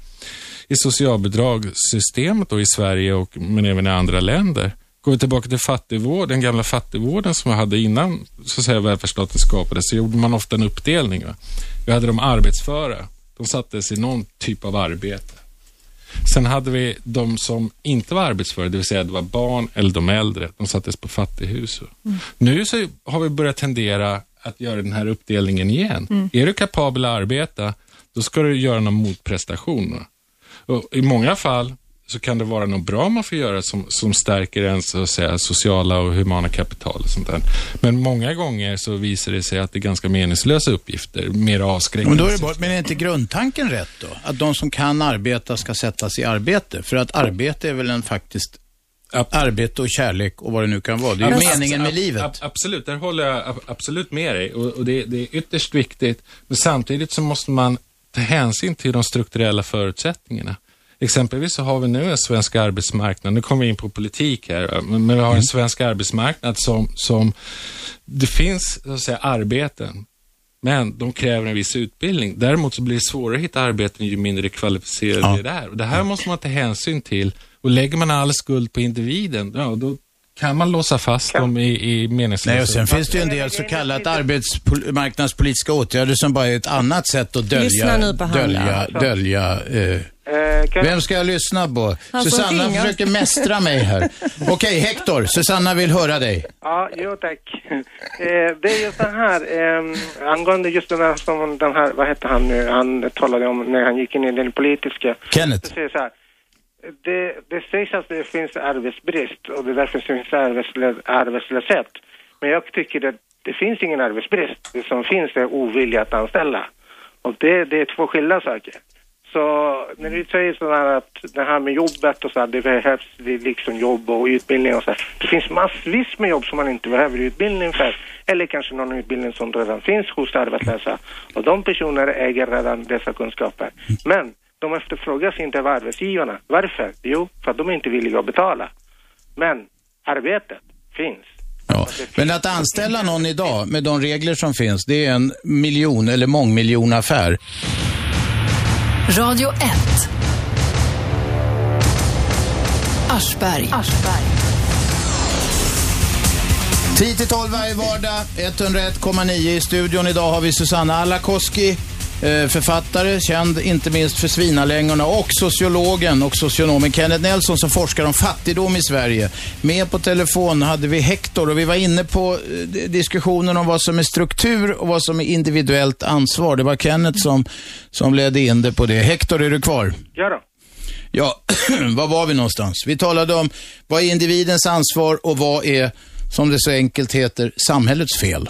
i socialbidragssystemet då i Sverige och men även i andra länder. Går vi tillbaka till fattigvård, den gamla fattigvården som vi hade innan så att säga, välfärdsstaten skapades, så gjorde man ofta en uppdelning. Va? Vi hade de arbetsföra, de sattes i någon typ av arbete. Sen hade vi de som inte var arbetsföra, det vill säga det var barn eller de äldre, de sattes på fattighus. Nu så har vi börjat tendera att göra den här uppdelningen igen. Mm. Är du kapabel att arbeta, då ska du göra någon motprestation. Och I många fall så kan det vara något bra man får göra som, som stärker ens så att säga, sociala och humana kapital. Och sånt där. Men många gånger så visar det sig att det är ganska meningslösa uppgifter, mer avskräckande. Men, då är det bara, men är inte grundtanken rätt då? Att de som kan arbeta ska sättas i arbete? För att arbete är väl en faktiskt arbete och kärlek och vad det nu kan vara. Det är ju meningen med ab- livet. ab- absolut, där håller jag ab- absolut med dig och, och det, det är ytterst viktigt. Men samtidigt så måste man ta hänsyn till de strukturella förutsättningarna. Exempelvis så har vi nu en svensk arbetsmarknad, nu kommer vi in på politik här, men vi har en svensk arbetsmarknad som, som det finns så att säga arbeten, men de kräver en viss utbildning. Däremot så blir det svårare att hitta arbeten ju mindre kvalificerade det är. Och det här måste man ta hänsyn till. Och lägger man all skuld på individen, ja, då kan man låsa fast dem i, i meningslösa... Nej, och sen finns det ju en del så kallat arbetsmarknadspolitiska åtgärder som bara är ett annat sätt att dölja, Lyssna nu på han dölja, dölja eh, kan- Vem ska jag lyssna på? Som Susanna försöker mästra mig här. Okej, Hector, Susanna vill höra dig. Ja, jo tack. Eh, det är ju så här, eh, angående just den här, som den här, vad hette han nu, han talade om när han gick in i den politiska. Kenneth. Det här, det, det sägs att det finns arbetsbrist och det därför finns arbetslö- arbetslöshet. Men jag tycker att det finns ingen arbetsbrist. Det som finns är ovilja att anställa. Och det, det är två skilda saker. Så när du säger sådär att det här med jobbet och så här, det behövs det är liksom jobb och utbildning och så här. Det finns massvis med jobb som man inte behöver utbildning för. Eller kanske någon utbildning som redan finns hos arbetslösa. Och de personerna äger redan dessa kunskaper. Men de efterfrågas inte av arbetsgivarna. Varför? Jo, för att de är inte villiga att betala. Men arbetet finns. Ja. Men att anställa någon idag med de regler som finns, det är en miljon eller mångmiljonaffär. Radio 1. Aschberg. 10 till 12 varje vardag, 101,9 i studion. Idag har vi Susanna Alakoski, författare, känd inte minst för Svinalängorna och sociologen och socionomen Kenneth Nelson som forskar om fattigdom i Sverige. Med på telefon hade vi Hector och vi var inne på eh, diskussionen om vad som är struktur och vad som är individuellt ansvar. Det var Kenneth som, som ledde in det på det. Hector, är du kvar? Ja då. Ja, var var vi någonstans? Vi talade om vad är individens ansvar och vad är, som det så enkelt heter, samhällets fel.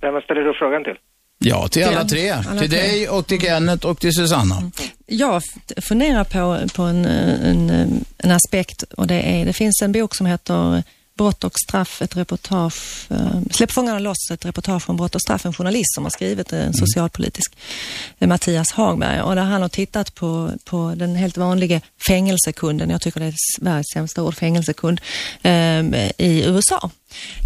Vem ställer du frågan till? Ja, till alla tre. alla till tre. dig och till Kenneth och till Susanna. Jag f- funderar på, på en, en, en aspekt och det är, det finns en bok som heter Brott och straff, ett reportage, eh, Släpp fångarna loss, ett reportage om brott och straff, en journalist som har skrivit det, en socialpolitisk, eh, Mattias Hagberg. Och där han har tittat på, på den helt vanliga fängelsekunden, jag tycker det är Sveriges sämsta ord, fängelsekund, eh, i USA.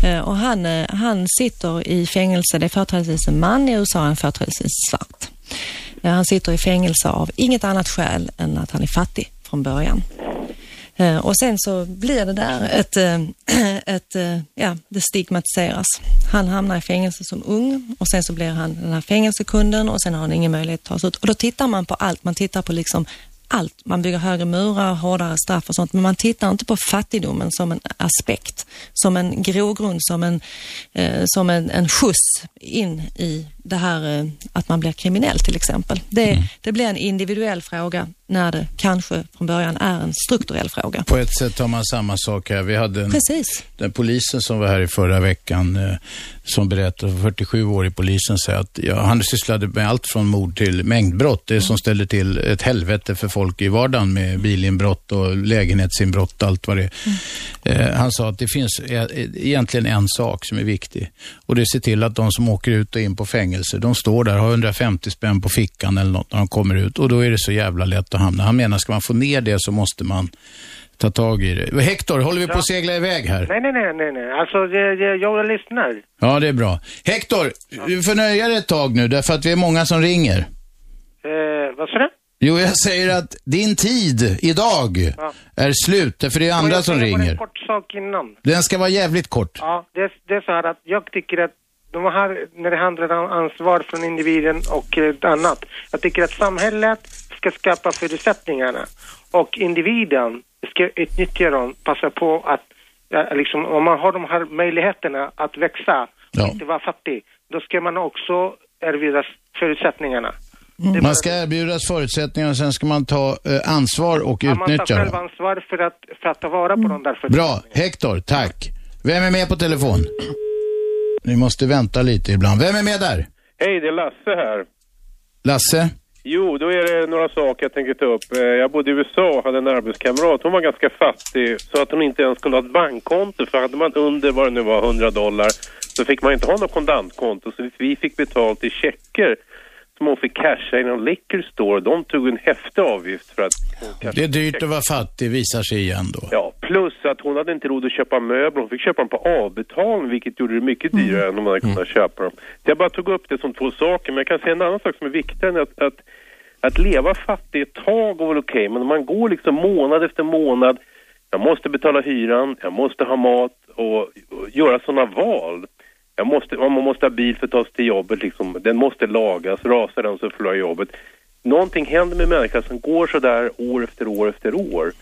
Eh, och han, eh, han sitter i fängelse, det är företrädesvis en man i USA, en företrädesvis svart. Eh, Han sitter i fängelse av inget annat skäl än att han är fattig från början. Eh, och sen så blir det där ett, eh, ett eh, ja, det stigmatiseras. Han hamnar i fängelse som ung och sen så blir han den här fängelsekunden och sen har han ingen möjlighet att ta sig ut. Och då tittar man på allt, man tittar på liksom allt. Man bygger högre murar, hårdare straff och sånt, men man tittar inte på fattigdomen som en aspekt, som en grogrund, som en, eh, som en, en skjuts in i det här eh, att man blir kriminell till exempel. Det, det blir en individuell fråga när det kanske från början är en strukturell fråga. På ett sätt har man samma sak här. Vi hade en, Precis. den polisen som var här i förra veckan eh, som berättade, 47 år i polisen, säger att ja, han sysslade med allt från mord till mängdbrott. Det som ställer till ett helvete för folk i vardagen med bilinbrott och lägenhetsinbrott och allt vad det är. Eh, han sa att det finns e- e- egentligen en sak som är viktig och det är att se till att de som åker ut och in på fängelse, de står där, har 150 spänn på fickan eller något när de kommer ut och då är det så jävla lätt att hamna. Han menar, ska man få ner det så måste man ta tag i det. Hector, håller vi på att segla iväg här? Nej, nej, nej, nej, nej. Alltså, jag, jag, jag lyssnar. Ja, det är bra. Hector, du får nöja dig ett tag nu därför att vi är många som ringer. Eh, vad sa du? Jo, jag säger att din tid idag Ja. är slut, för det är andra jag som ringer. en kort sak innan. Den ska vara jävligt kort. Ja, det, det är så här att jag tycker att de här, när det handlar om ansvar från individen och eh, annat, jag tycker att samhället ska skapa förutsättningarna och individen ska utnyttja dem, passa på att, ja, liksom, om man har de här möjligheterna att växa och Ja. inte vara fattig, då ska man också erbjudas förutsättningarna. Man ska erbjudas förutsättningar och sen ska man ta eh, ansvar och Ja, man tar utnyttja själv dem. ansvar för att, för att ta vara på de där förutsättningarna. Bra, Hector, tack. Vem är med på telefon? Ni måste vänta lite ibland. Vem är med där? Hej, det är Lasse här. Lasse? Jo, då är det några saker jag tänker ta upp. Eh, Jag bodde i USA och hade en arbetskamrat. Hon var ganska fattig så att hon inte ens skulle ha ett bankkonto. För hade man under vad det nu var, 100 dollar, så fick man inte ha något kontantkonto. Så vi fick betalt i checker som hon fick casha i någon liquor store. De tog en häftig avgift för att Det är dyrt att vara fattig, visar sig igen då. Ja, plus att hon hade inte råd att köpa möbler. Hon fick köpa dem på avbetalning, vilket gjorde det mycket dyrare än om man hade kunnat köpa dem. Så jag bara tog upp det som två saker, men jag kan säga en annan sak som är viktigare än att, att, att leva fattig ett tag var väl okej, men om man går liksom månad efter månad, jag måste betala hyran, jag måste ha mat och, och göra sådana val. Jag måste, man måste ha bil för att ta sig till jobbet, liksom, den måste lagas, rasar den så förlorar jag jobbet. Någonting händer med människan som går så där år efter år efter år,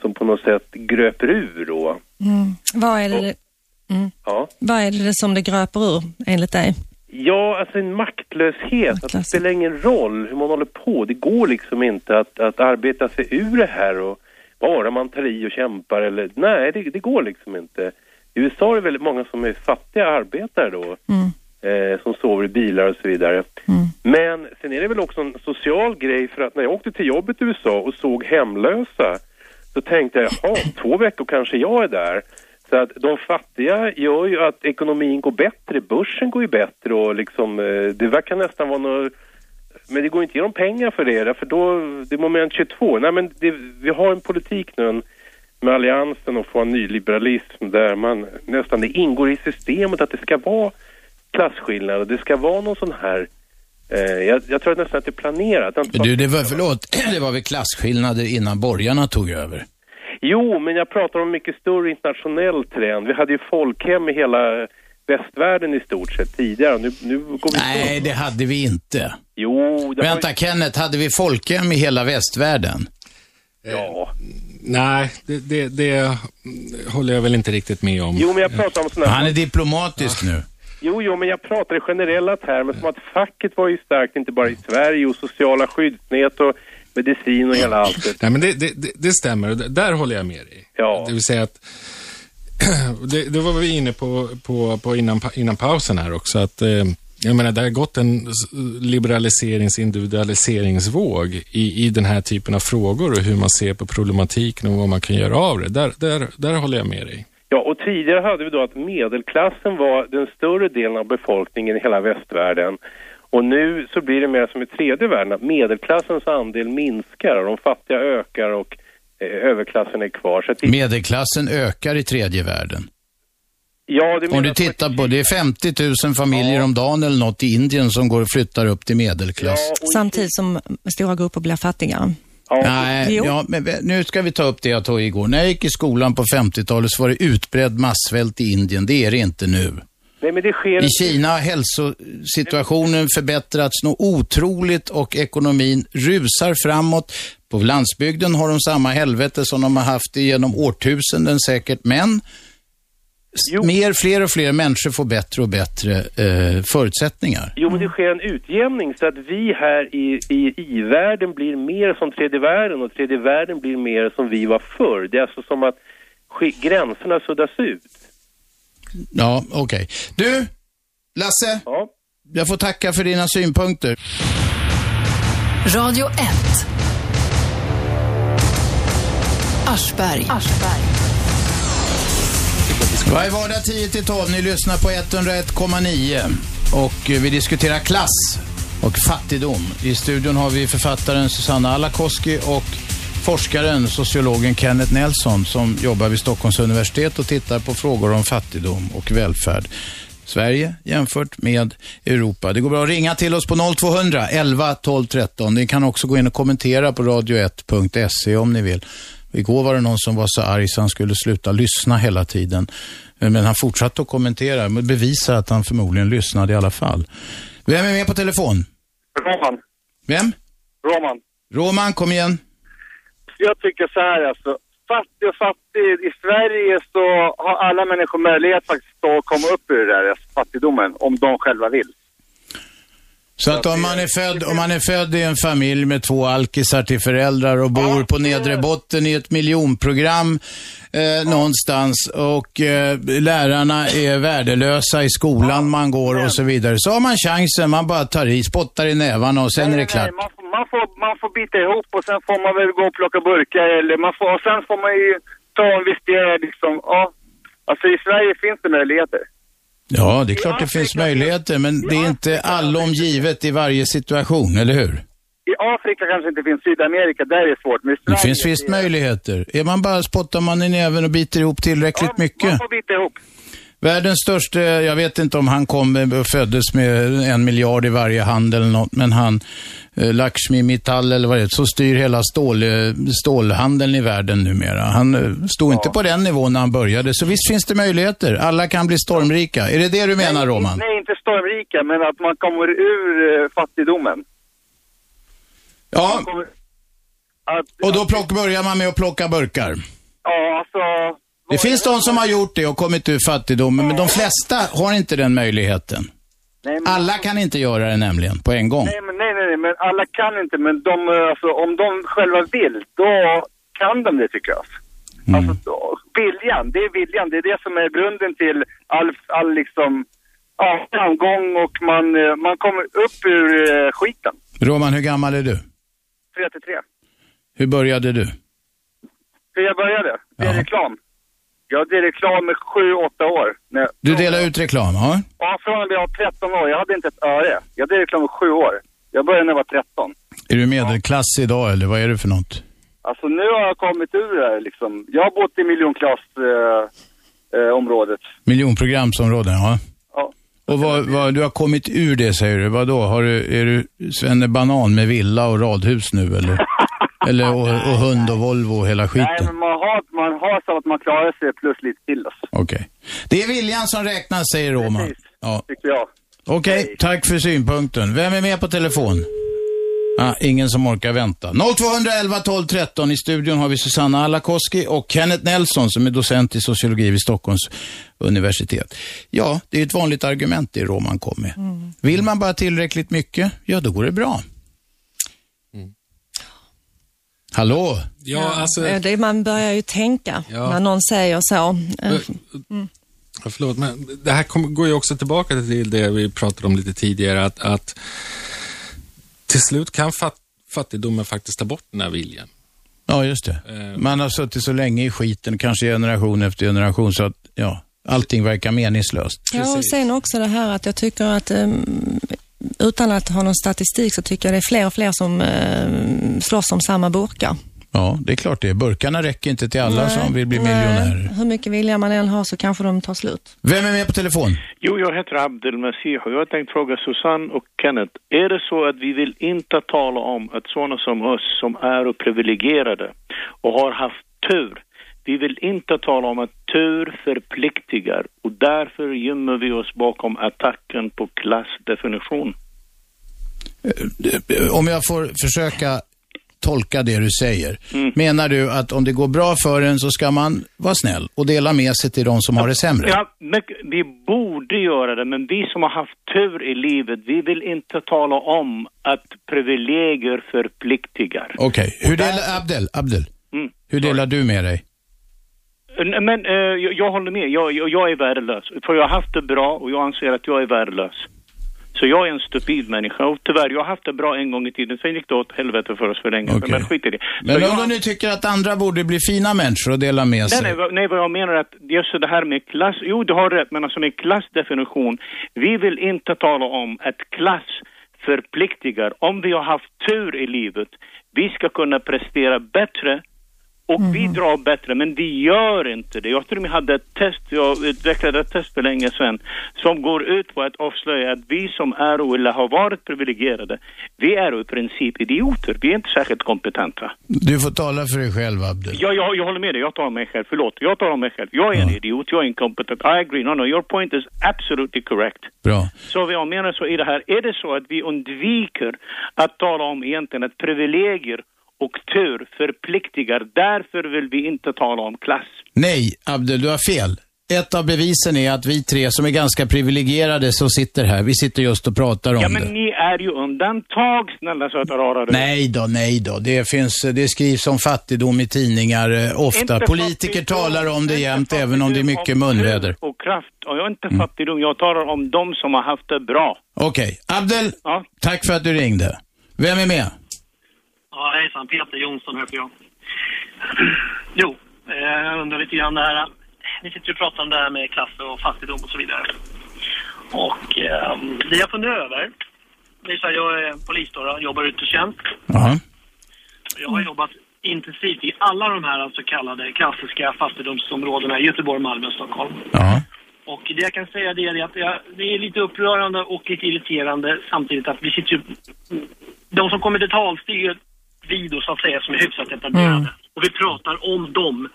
som på något sätt gröper ur då. Mm. Vad, är det, mm. Ja. vad är det som det gröper ur enligt dig? Ja, alltså en maktlöshet. Att det spelar ingen roll hur man håller på. Det går liksom inte att, att arbeta sig ur det här och bara man tar i och kämpar eller... Nej, det, det går liksom inte. I USA är det väldigt många som är fattiga arbetare då. Mm. Eh, som sover i bilar och så vidare. Men sen är det väl också en social grej för att när jag åkte till jobbet i USA och såg hemlösa så tänkte jag, jaha, två veckor kanske jag är där. Så att de fattiga gör ju att ekonomin går bättre, börsen går ju bättre och liksom, eh, det verkar nästan vara något men det går inte att ge dem pengar för det, för då, det är moment 22. Nej men det, vi har en politik nu en, med alliansen och få en nyliberalism där man nästan, det ingår i systemet att det ska vara klasskillnader, det ska vara någon sån här eh, jag, jag tror nästan att det är planerat. Du, det var, förlåt, det var väl klasskillnader innan borgarna tog över? Jo, men jag pratar om mycket större internationell trend. Vi hade ju folkhem i hela västvärlden i stort sett tidigare. Nu, nu går vi Nej, det hade vi inte. Jo, det Vänta, Kenneth, hade vi folkhem i hela västvärlden? Ja. Nej, det, det, det håller jag väl inte riktigt med om. Jo, men jag pratar om sådana Han är diplomatisk nu. Jo, jo, men jag pratar i generella termer som att facket var ju starkt inte bara i Sverige och sociala skyddsnät och medicin och hela allt det. Nej, men det, det, det, det stämmer och där håller jag med dig. Ja. Det vill säga att, det, det var vi inne på, på, på innan, innan pausen här också, att eh, jag menar, det har gått en liberaliserings, individualiseringsvåg i, i den här typen av frågor och hur man ser på problematiken och vad man kan göra av det. Där, där, där håller jag med dig. Ja, och tidigare hade vi då att medelklassen var den större delen av befolkningen i hela västvärlden. Och nu så blir det mer som i tredje världen, att medelklassens andel minskar och de fattiga ökar och eh, överklassen är kvar. Så att det, Medelklassen ökar i tredje världen. Ja, det Om du tittar på, det är 50 000 familjer om dagen eller något i Indien som går och flyttar upp till medelklass. Samtidigt som stora grupper blir fattigare. Nej, ja, men nu ska vi ta upp det jag tog igår. När jag gick i skolan på 50-talet så var det utbredd massvält i Indien. Det är det inte nu. Nej, men det sker... I Kina har hälsosituationen förbättrats något otroligt och ekonomin rusar framåt. På landsbygden har de samma helvete som de har haft genom årtusenden säkert, men s- mer, fler och fler människor får bättre och bättre eh, förutsättningar. Jo, men det sker en utjämning så att vi här i, i i-världen blir mer som tredje världen och tredje världen blir mer som vi var förr. Det är alltså som att gränserna suddas ut. Ja, okej. Du, Lasse. Jag får tacka för dina synpunkter. Radio 1. Aschberg. Varje vardag 10 till 12. Ni lyssnar på 101,9 och eh, vi diskuterar klass och fattigdom. I studion har vi författaren Susanna Alakoski och forskaren, sociologen Kenneth Nelson som jobbar vid Stockholms universitet och tittar på frågor om fattigdom och välfärd. Sverige jämfört med Europa. Det går bra att ringa till oss på 0200 11 12 13. Ni kan också gå in och kommentera på radio1.se om ni vill. Igår var det någon som var så arg så han skulle sluta lyssna hela tiden. Men han fortsatte att kommentera, men bevisar att han förmodligen lyssnade i alla fall. Vem är med på telefon? Roman. Vem? Roman. Roman, kom igen. Jag tycker så här alltså. Fattig och fattig. I Sverige så har alla människor möjlighet faktiskt att komma upp ur det där fattigdomen om de själva vill. Så att om man, är född, om man är född i en familj med två alkisar till föräldrar och bor på nedre botten i ett miljonprogram eh, någonstans och eh, lärarna är värdelösa i skolan man går och så vidare. Så har man chansen, man bara tar i, spottar i nävarna och sen är det klart. Nej, man, får, man, får, man får bita ihop och sen får man väl gå och plocka burkar eller man får, och sen får man ju ta en viss del liksom. Ja. Alltså i Sverige finns det möjligheter. Ja, det är klart det finns möjligheter, men det är inte allom givet i varje situation, eller hur? I Afrika kanske inte finns, Sydamerika, där är det svårt. Men i Det Sverige, finns visst möjligheter. Är man bara, spottar man i näven och biter ihop tillräckligt mycket. man får bita ihop. Världens största, jag vet inte om han kom och föddes med en miljard i varje hand eller något, men han, eh, Lakshmi Mittal eller vad det är, så styr hela stål, eh, stålhandeln i världen numera. Han eh, stod inte på den nivån när han började, så visst finns det möjligheter. Alla kan bli stormrika. Är det det du menar, Roman? Nej, inte stormrika, men att man kommer ur fattigdomen. Ja. Kommer, att, Och då plock, börjar man med att plocka burkar. ja, alltså... Det finns de som har gjort det och kommit ur fattigdomen, men de flesta har inte den möjligheten. Nej, men, Alla kan inte göra det nämligen, på en gång. nej, men, nej, nej, nej, men alla kan inte. Men de, eh, alltså, om de själva vill, då kan de det tycker jag. Mm. Alltså, då, viljan, det är viljan. Det är det som är grunden till all, all liksom, ja, framgång och man, eh, man kommer upp ur eh, skiten. Roman, hur gammal är du? 33. Hur började du? Hur jag började? Det är reklam. Jag hade reklam med 7-8 år. När, Du delar ut reklam, ja? ja, från det jag var 13 år. Jag hade inte ett öre. Jag hade reklam med 7 år. Jag började när jag var 13. Är du medelklass idag eller vad är du för något? Alltså nu har jag kommit ur det här liksom. Jag har bott i miljonklassområdet. Eh, eh. Miljonprogramsområden, ja. Ja. Och vad, vad, du har kommit ur det säger du. Vad då? Har du, är du Svenne Banan med villa och radhus nu eller? eller och, och hund och Volvo och hela Nej, skiten? men man har, man har så att man klarar sig plus lite till. Okej. Det är viljan som räknas säger Roman. Ja. tycker jag. Okej, tack för synpunkten. Vem är med på telefon? Ah, ingen som orkar vänta. 0211 12 13. I studion har vi Susanna Alakoski och Kenneth Nelson som är docent i sociologi vid Stockholms universitet. Ja, det är ett vanligt argument det Roman kom med. Vill man bara tillräckligt mycket, ja då går det bra. Hallå? Ja, alltså... Det, man börjar ju tänka Ja. när någon säger så. Ja, förlåt, men det här kom, går ju också tillbaka till det vi pratade om lite tidigare, att, att till slut kan fat, fattigdomen faktiskt ta bort den här viljan. Ja, just det. Man har suttit så länge i skiten, kanske generation efter generation, så att ja, allting verkar meningslöst. Ja, och sen också det här att jag tycker att ehm, utan att ha någon statistik så tycker jag det är fler och fler som uh, slåss om samma burkar. Ja, det är klart det. Burkarna räcker inte till alla Nej, som vill bli nej. miljonärer. Hur mycket vilja man än har så kanske de tar slut. Vem är med på telefon? Jo, jag heter Abdelmasih och jag har tänkt fråga Susanne och Kenneth. Är det så att vi vill inte tala om att sådana som oss som är och privilegierade och har haft tur, vi vill inte tala om att tur förpliktigar och därför gömmer vi oss bakom attacken på klassdefinition. Om jag får försöka tolka det du säger. Menar du att om det går bra för en så ska man vara snäll och dela med sig till de som har det sämre? Ja, vi borde göra det, men vi som har haft tur i livet, vi vill inte tala om att privilegier förpliktigar. Okej, hur delar, Abdel, Abdel, Mm. hur delar du med dig? Men eh, jag, jag håller med, jag, jag, jag är värdelös. För jag har haft det bra och jag anser att jag är värdelös. Så jag är en stupid människa och tyvärr, jag har haft det bra en gång i tiden, sen gick det åt helvete för oss för länge. Okej. Men skit i det. Men Så om jag, du nu tycker att andra borde bli fina människor och dela med nej, sig? nej, nej, vad jag menar är att just det här med klass, jo du har rätt, men alltså med klassdefinition, vi vill inte tala om att klass förpliktigar. Om vi har haft tur i livet, vi ska kunna prestera bättre och bidra bättre, men vi gör inte det. Jag till och med hade ett test, jag utvecklade ett test för länge sedan, som går ut på att avslöja att vi som är eller har varit privilegierade, vi är i princip idioter. Vi är inte särskilt kompetenta. Du får tala för dig själv, Abdel. Ja, jag, jag håller med dig. Jag tar mig själv. Förlåt. Jag tar mig själv. Jag är en idiot. Jag är incompetent. I agree. No, no. Your point is absolutely correct. Bra. Så vad jag menar så är det här, är det så att vi undviker att tala om egentligen att privilegier och tur förpliktigar, därför vill vi inte tala om klass. Nej, Abdel, du har fel. Ett av bevisen är att vi tre som är ganska privilegierade som sitter här, vi sitter just och pratar om Ja, det. men ni är ju undantag, snälla söta rara du. Nej då, nej då. Det, finns, det skrivs om fattigdom i tidningar eh, ofta. Inte Politiker talar om det jämt, även om det är mycket munväder. Och kraft. Och jag är inte fattigdom, jag talar om de som har haft det bra. Okej, Abdel, Ja. tack för att du ringde. Vem är med? Ja, hejsan. Peter Jonsson heter jag. Jo, eh, jag undrar lite grann det här. Ni sitter ju och pratar om det här med klass och fattigdom och så vidare. Och eh, det jag funderar över, det är så här, jag är polis då, jobbar ute i tjänst. Ja. Jag har jobbat intensivt i alla de här så kallade klassiska fattigdomsområdena i Göteborg, Malmö och Stockholm. Ja. Och det jag kan säga det är att jag, det är lite upprörande och lite irriterande samtidigt att vi sitter ju... De som kommer till tals, det är vi då så att säga som är hyfsat etablerade. Mm. Och vi pratar om dem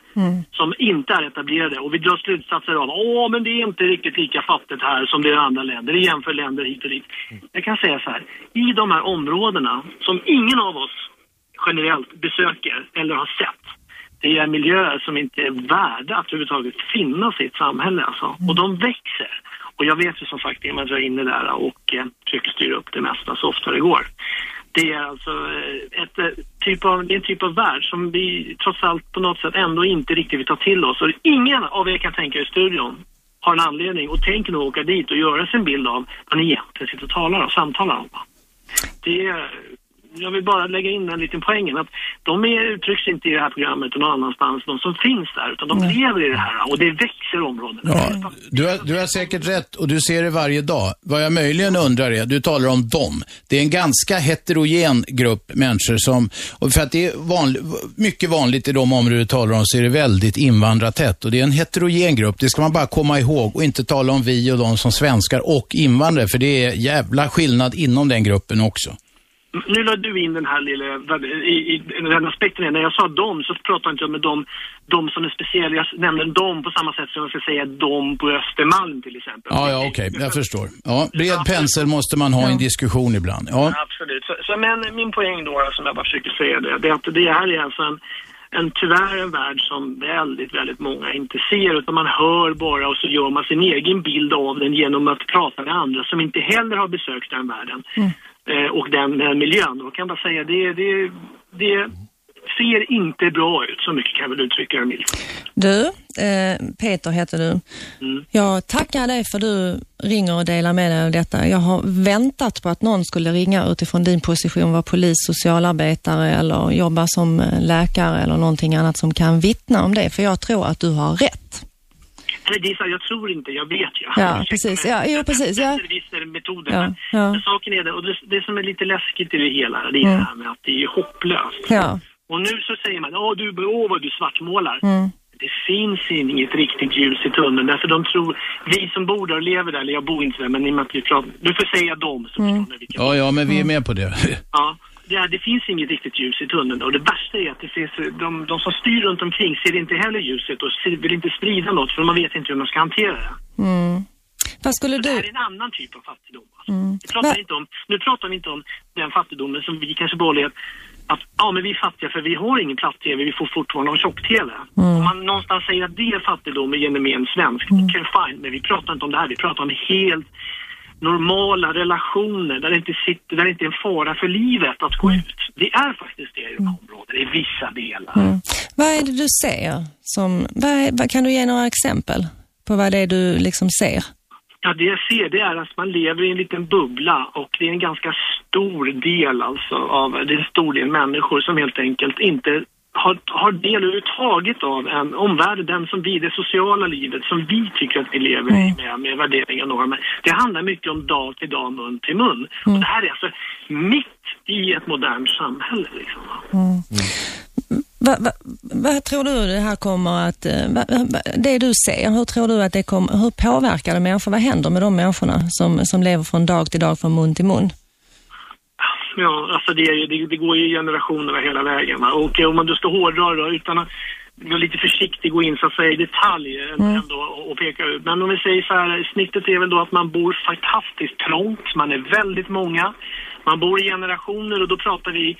som inte är etablerade. Och vi drar slutsatser av åh men det är inte riktigt lika fattigt här som det är i andra länder. Vi jämför länder hit och dit. Jag kan säga så här, i de här områdena som ingen av oss generellt besöker eller har sett. Det är miljöer som inte är värda att överhuvudtaget finnas i ett samhälle alltså. Och de växer. Och jag vet ju som sagt det, man drar in det där och eh, försöker styra upp det mesta så ofta det går. Det är alltså eh, ett, eh, typ av, det är en typ av värld som vi trots allt på något sätt ändå inte riktigt vill ta till oss. Och ingen av er kan tänka i studion har en anledning och tänker nog åka dit och göra sig en bild av vad ni egentligen sitter och talar och samtalar om. Det är, jag vill bara lägga in en liten poängen att de är, uttrycks inte i det här programmet och någon annanstans, de som finns där, utan de lever i det här och det växer områden. Ja, du, har, du har säkert rätt och du ser det varje dag. Vad jag möjligen undrar är, du talar om dem. Det är en ganska heterogen grupp människor som, och för att det är vanlig, mycket vanligt i de områden du talar om så är det väldigt invandrartätt och det är en heterogen grupp. Det ska man bara komma ihåg och inte tala om vi och de som svenskar och invandrare för det är jävla skillnad inom den gruppen också. Nu la du in den här lilla, i, i, den aspekten. När jag sa dem så pratade inte jag med dem, de som är speciella. Jag nämnde dem på samma sätt som jag ska säga dem på Östermalm till exempel. Ja, ja, okej, jag förstår. Ja, bred pensel måste man ha i en diskussion ibland. Ja. Absolut. Så, så, men min poäng då, som jag bara försöker säga det, det är att det här är alltså en, en tyvärr en värld som väldigt, väldigt många inte ser utan man hör bara och så gör man sin egen bild av den genom att prata med andra som inte heller har besökt den världen eh, och den eh, miljön. Då kan bara säga det, det, det ser inte bra ut, så mycket kan jag väl uttrycka det milt. Du, eh, Peter heter du. Jag tackar dig för du ringer och delar med dig av detta. Jag har väntat på att någon skulle ringa utifrån din position, vara polis, socialarbetare eller jobba som eh, läkare eller någonting annat som kan vittna om det, för jag tror att du har rätt. Eller det är så här, jag tror inte, jag vet ju. Ja, precis. Ja, jo, precis. Ja. Metoder, Ja, ja. men saken är det, och det, det som är lite läskigt i det hela, det är Mm. det här med att det är hopplöst. Ja. Och nu så säger man, åh du, åh vad du svartmålar. Mm. Det finns inget riktigt ljus i tunneln, därför de tror, vi som bor där och lever där, eller jag bor inte där, men i och med att vi pratar, du får säga dem, så Mm. Ja, ja, men vi är med på det. Ja, det, det finns inget riktigt ljus i tunneln och det värsta är att det finns, de, de som styr runt omkring ser inte heller ljuset och vill inte sprida något för man vet inte hur man ska hantera det. Mm. Vad skulle Det här du... är en annan typ av fattigdom. Mm. Vi pratar inte om, nu pratar vi inte om den fattigdomen som vi kanske borgerliga att ja, men vi är fattiga för vi har ingen platt-tv, vi får fortfarande ha tjock-tv. Om man någonstans säger att det är fattigdom i gemen svensk, okej fine, men vi pratar inte om det här, vi pratar om helt normala relationer där det inte sitter, där det inte är en fara för livet att gå ut. Det är faktiskt det i här områdena, i vissa delar. Mm. Vad är det du ser? Som, vad vad, kan du ge några exempel på vad det är du liksom ser? Ja, det jag ser det är att man lever i en liten bubbla och det är en ganska stor del alltså av, det är en stor del människor som helt enkelt inte har, har del överhuvudtaget av en omvärld, den som vi, det sociala livet som vi tycker att vi lever i med, med värderingar och normer. Det handlar mycket om dag till dag, mun till mun. Och det här är alltså mitt i ett modernt samhälle liksom. Mm. Vad va, vad tror du det här kommer att... eh, va, va, det du ser, hur tror du att det kommer... Hur påverkar det människor? Vad händer med de människorna som, som lever från dag till dag, från mun till mun? Ja, alltså det, det, det går ju generationerna hela vägen. Va? Och eh, om man då ska hårdra då, utan att vara lite försiktig gå in så att säga i detalj eh, Mm. ändå och, och peka ut. Men om vi säger så här, snittet är väl då att man bor fantastiskt trångt, man är väldigt många, man bor i generationer och då pratar vi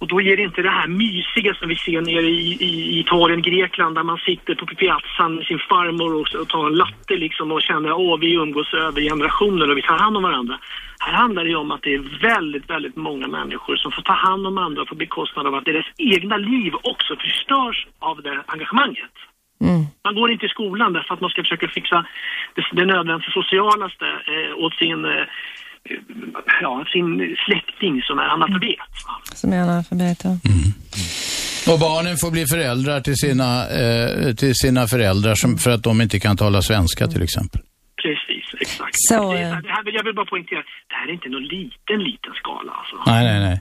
och då ger det inte det här mysiga som vi ser nere i, i, Italien, Grekland, där man sitter på piazzan med sin farmor och, och tar en latte liksom och känner att vi umgås över generationer och vi tar hand om varandra. Här handlar det ju om att det är väldigt, väldigt många människor som får ta hand om andra på bekostnad av att deras egna liv också förstörs av det engagemanget. Mm. Man går inte i skolan därför att man ska försöka fixa det, det nödvändiga socialaste eh, åt sin, eh, ja, sin släkting som är analfabet. Som är analfabeter. Och barnen får bli föräldrar till sina, eh, till sina föräldrar som, för att de inte kan tala svenska till exempel. Precis, exakt. Så, det, eh, det här vill jag vill bara poängtera, det här är inte någon liten, liten skala alltså. Nej, nej, nej.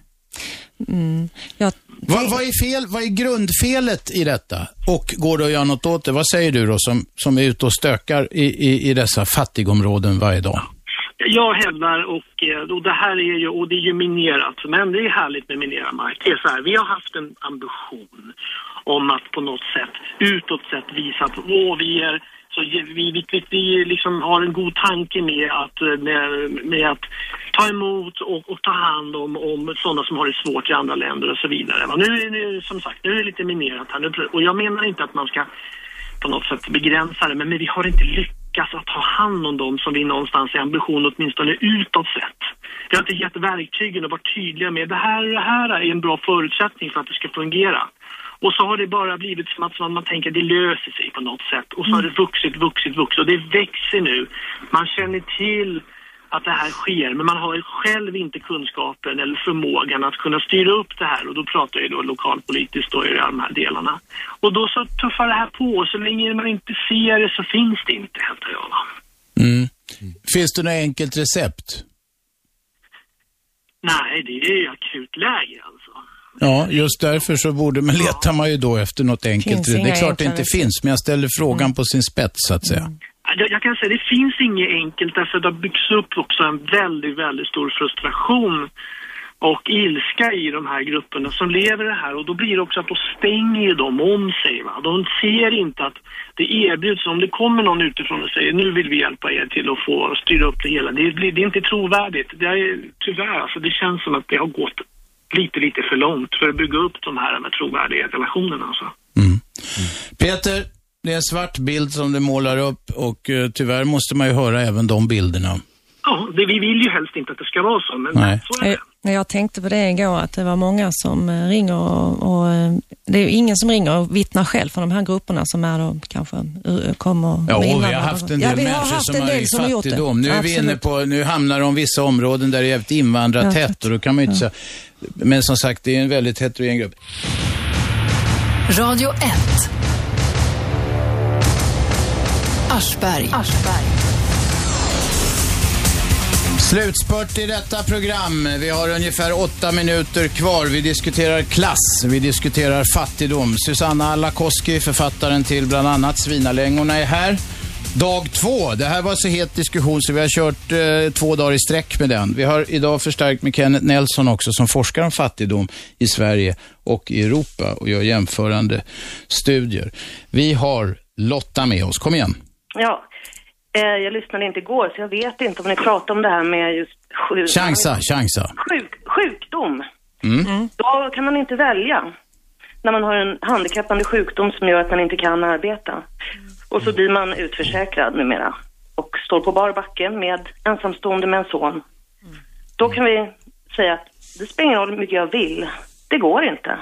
Mm. Jag, Vad, vad, är fel, vad är grundfelet i detta? Och går det att göra något åt det? Vad säger du då som, som är ute och stökar i, i, i dessa fattigområden varje dag? Jag hävdar, och, eh, och det här är ju, och det är ju minerat, men det är härligt med minerad mark. Det är så här, vi har haft en ambition om att på något sätt, utåt sett visa att åh, vi är så vi, vi, vi, vi liksom har en god tanke med att, eh, med, med att ta emot och, och ta hand om, om sådana som har det svårt i andra länder och så vidare. Men Nu är det som sagt, nu är det lite minerat här. Nu, och jag menar inte att man ska på något sätt begränsa det, men, men vi har inte lyckats att ta hand om dem som vi någonstans i ambition åtminstone utåt sett. Vi har inte gett verktygen och varit tydliga med det här och det här är en bra förutsättning för att det ska fungera. Och så har det bara blivit som att, som att man tänker att det löser sig på något sätt. Och så har det vuxit, vuxit, vuxit och det växer nu. Man känner till att det här sker, men man har ju själv inte kunskapen eller förmågan att kunna styra upp det här och då pratar jag ju då lokalpolitiskt då i de här delarna. Och då så tuffar det här på, så länge man inte ser det så finns det inte, hävdar jag. Mm. Finns det något enkelt recept? Nej, det är ju akut läge alltså. Ja, just därför så borde, men letar man ju då efter något enkelt. Finns Det är klart det inte. Mm. finns, men jag ställer frågan på sin spets så att säga. Jag, jag kan säga det finns inget enkelt därför att det har byggts upp också en väldigt, väldigt stor frustration och ilska i de här grupperna som lever det här och då blir det också att då stänger de om sig. Va? De ser inte att det erbjuds, om det kommer någon utifrån och säger nu vill vi hjälpa er till att få styra upp det hela. Det, blir, det är inte trovärdigt. Det är, tyvärr, alltså, det känns som att det har gått lite, lite för långt för att bygga upp de här med trovärdiga relationerna. Alltså. Mm. Peter, det är en svart bild som du målar upp och eh, tyvärr måste man ju höra även de bilderna. Ja, det, vi vill ju helst inte att det ska vara så, men Nej. så är det. Jag, jag tänkte på det igår, att det var många som eh, ringer och, och eh, det är ju ingen som ringer och vittnar själv från de här grupperna som är då kanske eh, kommer Ja, och vi har haft en Ja, del vi har människor haft som en har del som har gjort det. Nu är vi inne på, nu hamnar de vissa områden där det är jävligt invandrartätt och då kan man ju inte säga, men som sagt det är en väldigt heterogen grupp. Radio 1. Aschberg. Slutspurt i detta program. Vi har ungefär åtta minuter kvar. Vi diskuterar klass, vi diskuterar fattigdom. Susanna Alakoski, författaren till bland annat Svinalängorna, är här. Dag två. Det här var så het diskussion så vi har kört eh, två dagar i sträck med den. Vi har idag förstärkt med Kenneth Nelson också som forskar om fattigdom i Sverige och i Europa och gör jämförande studier. Vi har Lotta med oss. Kom igen. Ja, eh, jag lyssnade inte igår så jag vet inte om ni pratar om det här med just sjuk, Chansa, chansa. sjuk, sjukdom. Mm. Då kan man inte välja när man har en handikappande sjukdom som gör att man inte kan arbeta. Och så blir man utförsäkrad numera och står på bar backe med ensamstående med en son. Då kan vi säga att det spelar ingen roll hur mycket jag vill. Det går inte.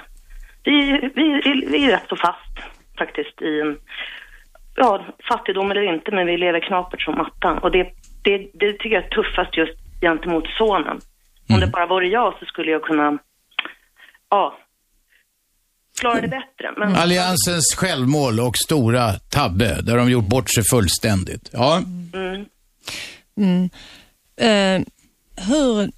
Vi, vi, vi, vi är rätt så fast faktiskt i en ja, fattigdom eller inte, men vi lever knapert som mattan. Och det, det, det tycker jag är tuffast just gentemot sonen. Om det bara vore jag så skulle jag kunna, ja, klara det bättre. Men Alliansens självmål och stora tabbe, där de gjort bort sig fullständigt. Ja, Mm. Mm. Eh, hur,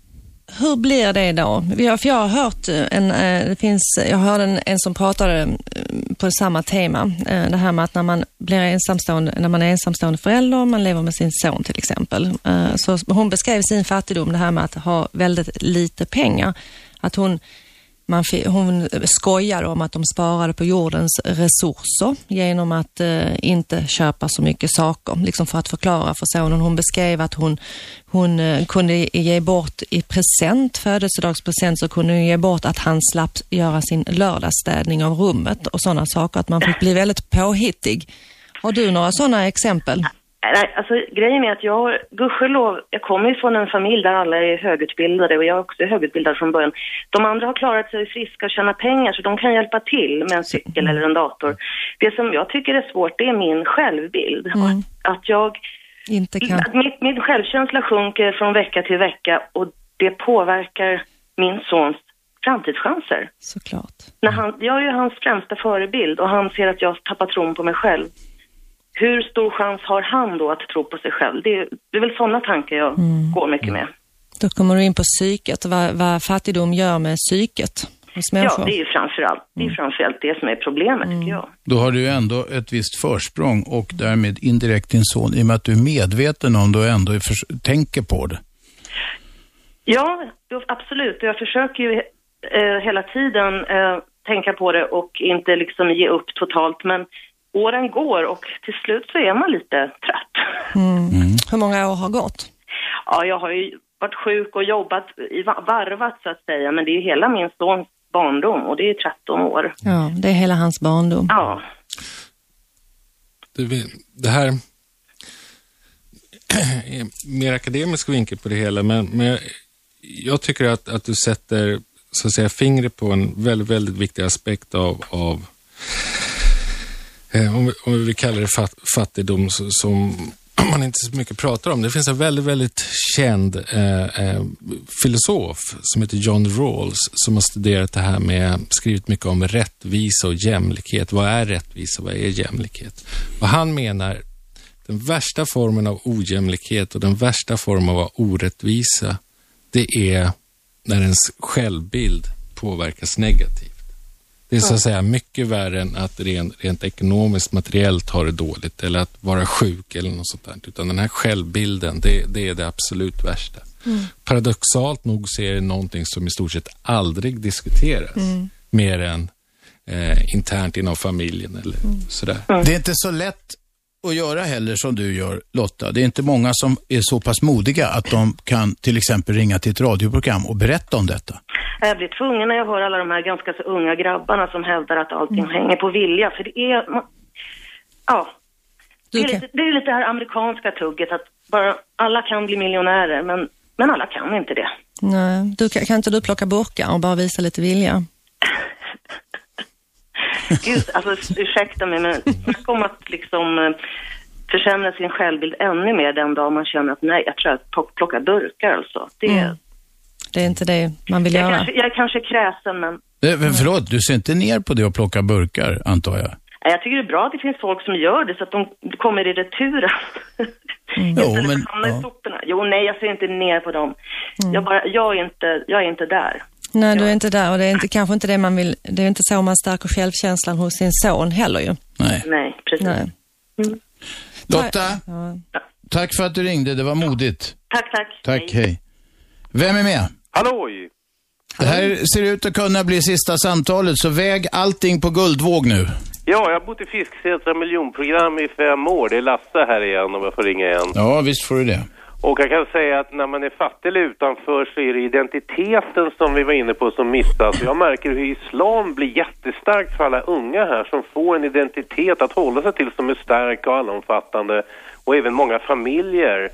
hur blir det då? För jag har hört eh, en, eh, det finns, jag hörde en, en som pratade eh, på samma tema. Det här med att när man blir ensamstående, när man är ensamstående förälder, man lever med sin son till exempel. Så hon beskrev sin fattigdom, det här med att ha väldigt lite pengar. Att hon man, hon skojade om att de sparade på jordens resurser genom att eh, inte köpa så mycket saker, liksom för att förklara för sonen. Hon beskrev att hon, hon eh, kunde ge bort i present, födelsedagspresent, så kunde hon ge bort att han slapp göra sin lördagsstädning av rummet och sådana saker, att man fick bli väldigt påhittig. Har du några sådana exempel? Nej, alltså grejen är att jag har, gudskelov, jag kommer ju från en familj där alla är högutbildade och jag är också högutbildad från början. De andra har klarat sig friska och tjäna pengar så de kan hjälpa till med en cykel eller en dator. Det som jag tycker är svårt det är min självbild. Att jag, Inte kan. att min, min självkänsla sjunker från vecka till vecka och det påverkar min sons framtidschanser. Såklart. När han, jag är ju hans främsta förebild och han ser att jag tappar tron på mig själv. Hur stor chans har han då att tro på sig själv? Det är, det är väl sådana tankar jag Mm. går mycket med. Då kommer du in på psyket, vad, vad fattigdom gör med psyket hos människor. Ja, det är ju framförallt, det är framförallt det som är problemet tycker jag. då har du ju ändå ett visst försprång och därmed indirekt din son i och med att du är medveten om det och ändå är förs- tänker på det. Ja, då- absolut. Jag försöker ju eh, hela tiden eh, tänka på det och inte liksom ge upp totalt. Men åren går och till slut så är man lite trött. Mm. Hur många år har gått? Ja, jag har ju varit sjuk och jobbat i va- varvat så att säga. Men det är ju hela min sons barndom och det är 13 år. Ja, det är hela hans barndom. Ja. Det, det här är mer akademisk vinkel på det hela, men, men jag, jag tycker att, att du sätter så att säga fingret på en väldigt, väldigt viktig aspekt av, av eh, om, vi, om vi kallar det fat, fattigdom så, som man inte så mycket pratar om. Det finns en väldigt, väldigt känd eh, eh, filosof som heter John Rawls som har studerat det här med, skrivit mycket om rättvisa och jämlikhet. Vad är rättvisa? Vad är jämlikhet? Vad han menar den värsta formen av ojämlikhet och den värsta formen av orättvisa, det är när ens självbild påverkas negativt. Det är så att säga mycket värre än att rent, rent ekonomiskt, materiellt ha det dåligt eller att vara sjuk eller något sånt där. Utan den här självbilden, det, det är det absolut värsta. Mm. Paradoxalt nog så är det någonting som i stort sett aldrig diskuteras. Mm. Mer än eh, internt inom familjen eller sådär. Det är inte så lätt att göra heller som du gör Lotta. Det är inte många som är så pass modiga att de kan till exempel ringa till ett radioprogram och berätta om detta. Jag blir tvungen när jag hör alla de här ganska så unga grabbarna som hävdar att allting hänger på vilja. För det är... Ja. Det är, lite, det är lite det här amerikanska tugget att bara alla kan bli miljonärer men, men alla kan inte det. Nej, du, kan, kan inte du plocka burkar och bara visa lite vilja? Gud, alltså ursäkta mig men snacka om att liksom eh, försämra sin självbild ännu mer den dag man känner att nej, jag tror att plock- plocka burkar alltså. Det, Mm. Det är inte det man vill jag, göra. kanske, jag är kanske kräsen men Eh, men Förlåt, du ser inte ner på det att plocka burkar, antar jag? nej, jag tycker det är bra att det finns folk som gör det så att de kommer i returen. Jo, men... Hamnar i Ja. soporna. Jo, nej, jag ser inte ner på dem. Jag, bara, jag, är inte, jag är inte där. Nej, du är inte där och det är inte, kanske inte det man vill, det är inte så man stärker självkänslan hos sin son heller ju. Nej. Nej, precis. Nej. Lotta, Ja. tack för att du ringde. Det var modigt. Tack, tack. Tack, hej. Vem är med? Halloj! Det här ser ut att kunna bli sista samtalet, så väg allting på guldvåg nu. Ja, jag har bott i Fisksätra miljonprogram i fem år. Det är Lasse här igen om jag får ringa igen. Ja, visst får du det. Och jag kan säga att när man är fattig eller utanför så är det identiteten som vi var inne på som missas. Jag märker hur islam blir jättestarkt för alla unga här som får en identitet att hålla sig till som är stark och allomfattande. Och även många familjer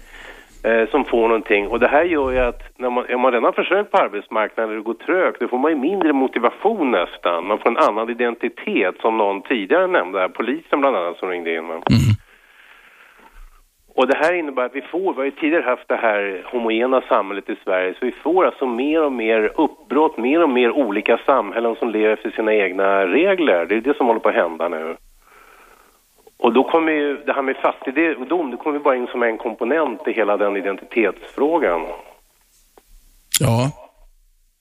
eh, som får någonting. Och det här gör ju att när man, om man redan har försökt på arbetsmarknaden och det går trögt, då får man ju mindre motivation nästan. Man får en annan identitet som någon tidigare nämnde här, polisen bland annat som ringde in. Mm. Och det här innebär att vi får, vi har ju tidigare haft det här homogena samhället i Sverige, så vi får alltså mer och mer uppbrott, mer och mer olika samhällen som lever efter sina egna regler. Det är det som håller på att hända nu. Och då kommer ju det här med fattigdom, det kommer bara in som en komponent i hela den identitetsfrågan. Ja.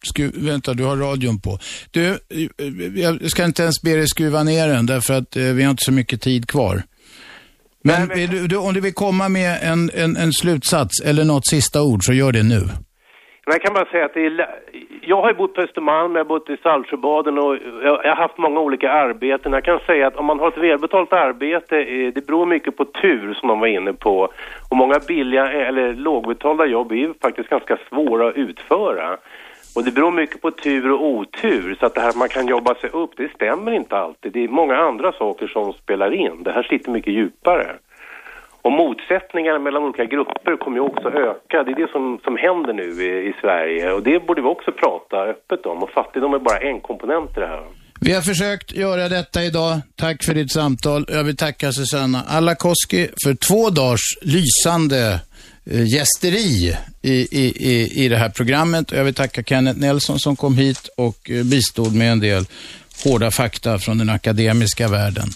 Skru, vänta, du har radion på. Du, eh, jag ska inte ens be dig skruva ner den, därför att eh, vi har inte så mycket tid kvar. Men, vill du, du, om du vill komma med en, en, en slutsats eller något sista ord, så gör det nu. Men jag kan bara säga att är, jag har bott på Östermalm, jag har bott i Saltsjöbaden och jag, har haft många olika arbeten. Jag kan säga att om man har ett välbetalt arbete, eh, det beror mycket på tur som de var inne på. Och många billiga eller lågbetalda jobb är ju faktiskt ganska svåra att utföra. Och det beror mycket på tur och otur, så att det här att man kan jobba sig upp, det stämmer inte alltid. Det är många andra saker som spelar in. Det här sitter mycket djupare. Och motsättningarna mellan olika grupper kommer ju också öka. Det är det som, som händer nu i, i Sverige. Och det borde vi också prata öppet om. Och fattigdom är bara en komponent i det här. Vi har försökt göra detta idag. Tack för ditt samtal. Jag vill tacka Susanna Alakoski för två dagars lysande Eh, gästeri i, i, i, i det här programmet. Jag vill tacka Kenneth Nelson som kom hit och eh, bistod med en del hårda fakta från den akademiska världen.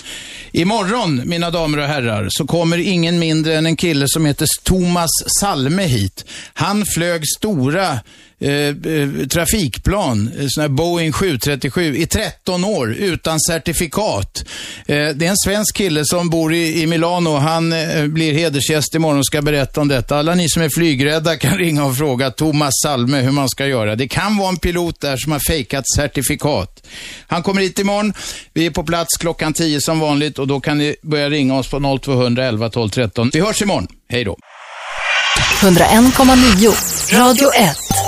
Imorgon, mina damer och herrar, så kommer ingen mindre än en kille som heter Thomas Salme hit. Han flög stora Eh, eh, trafikplan, eh, sån här Boeing 737, i 13 år utan certifikat. Eh, det är en svensk kille som bor i, i Milano. Han eh, blir hedersgäst imorgon och ska berätta om detta. Alla ni som är flygrädda kan ringa och fråga Thomas Salme hur man ska göra. Det kan vara en pilot där som har fejkat certifikat. Han kommer hit imorgon. Vi är på plats klockan 10 som vanligt och då kan ni börja ringa oss på 0200 12 13. Vi hörs imorgon. Hej då. 101,9 Radio 1.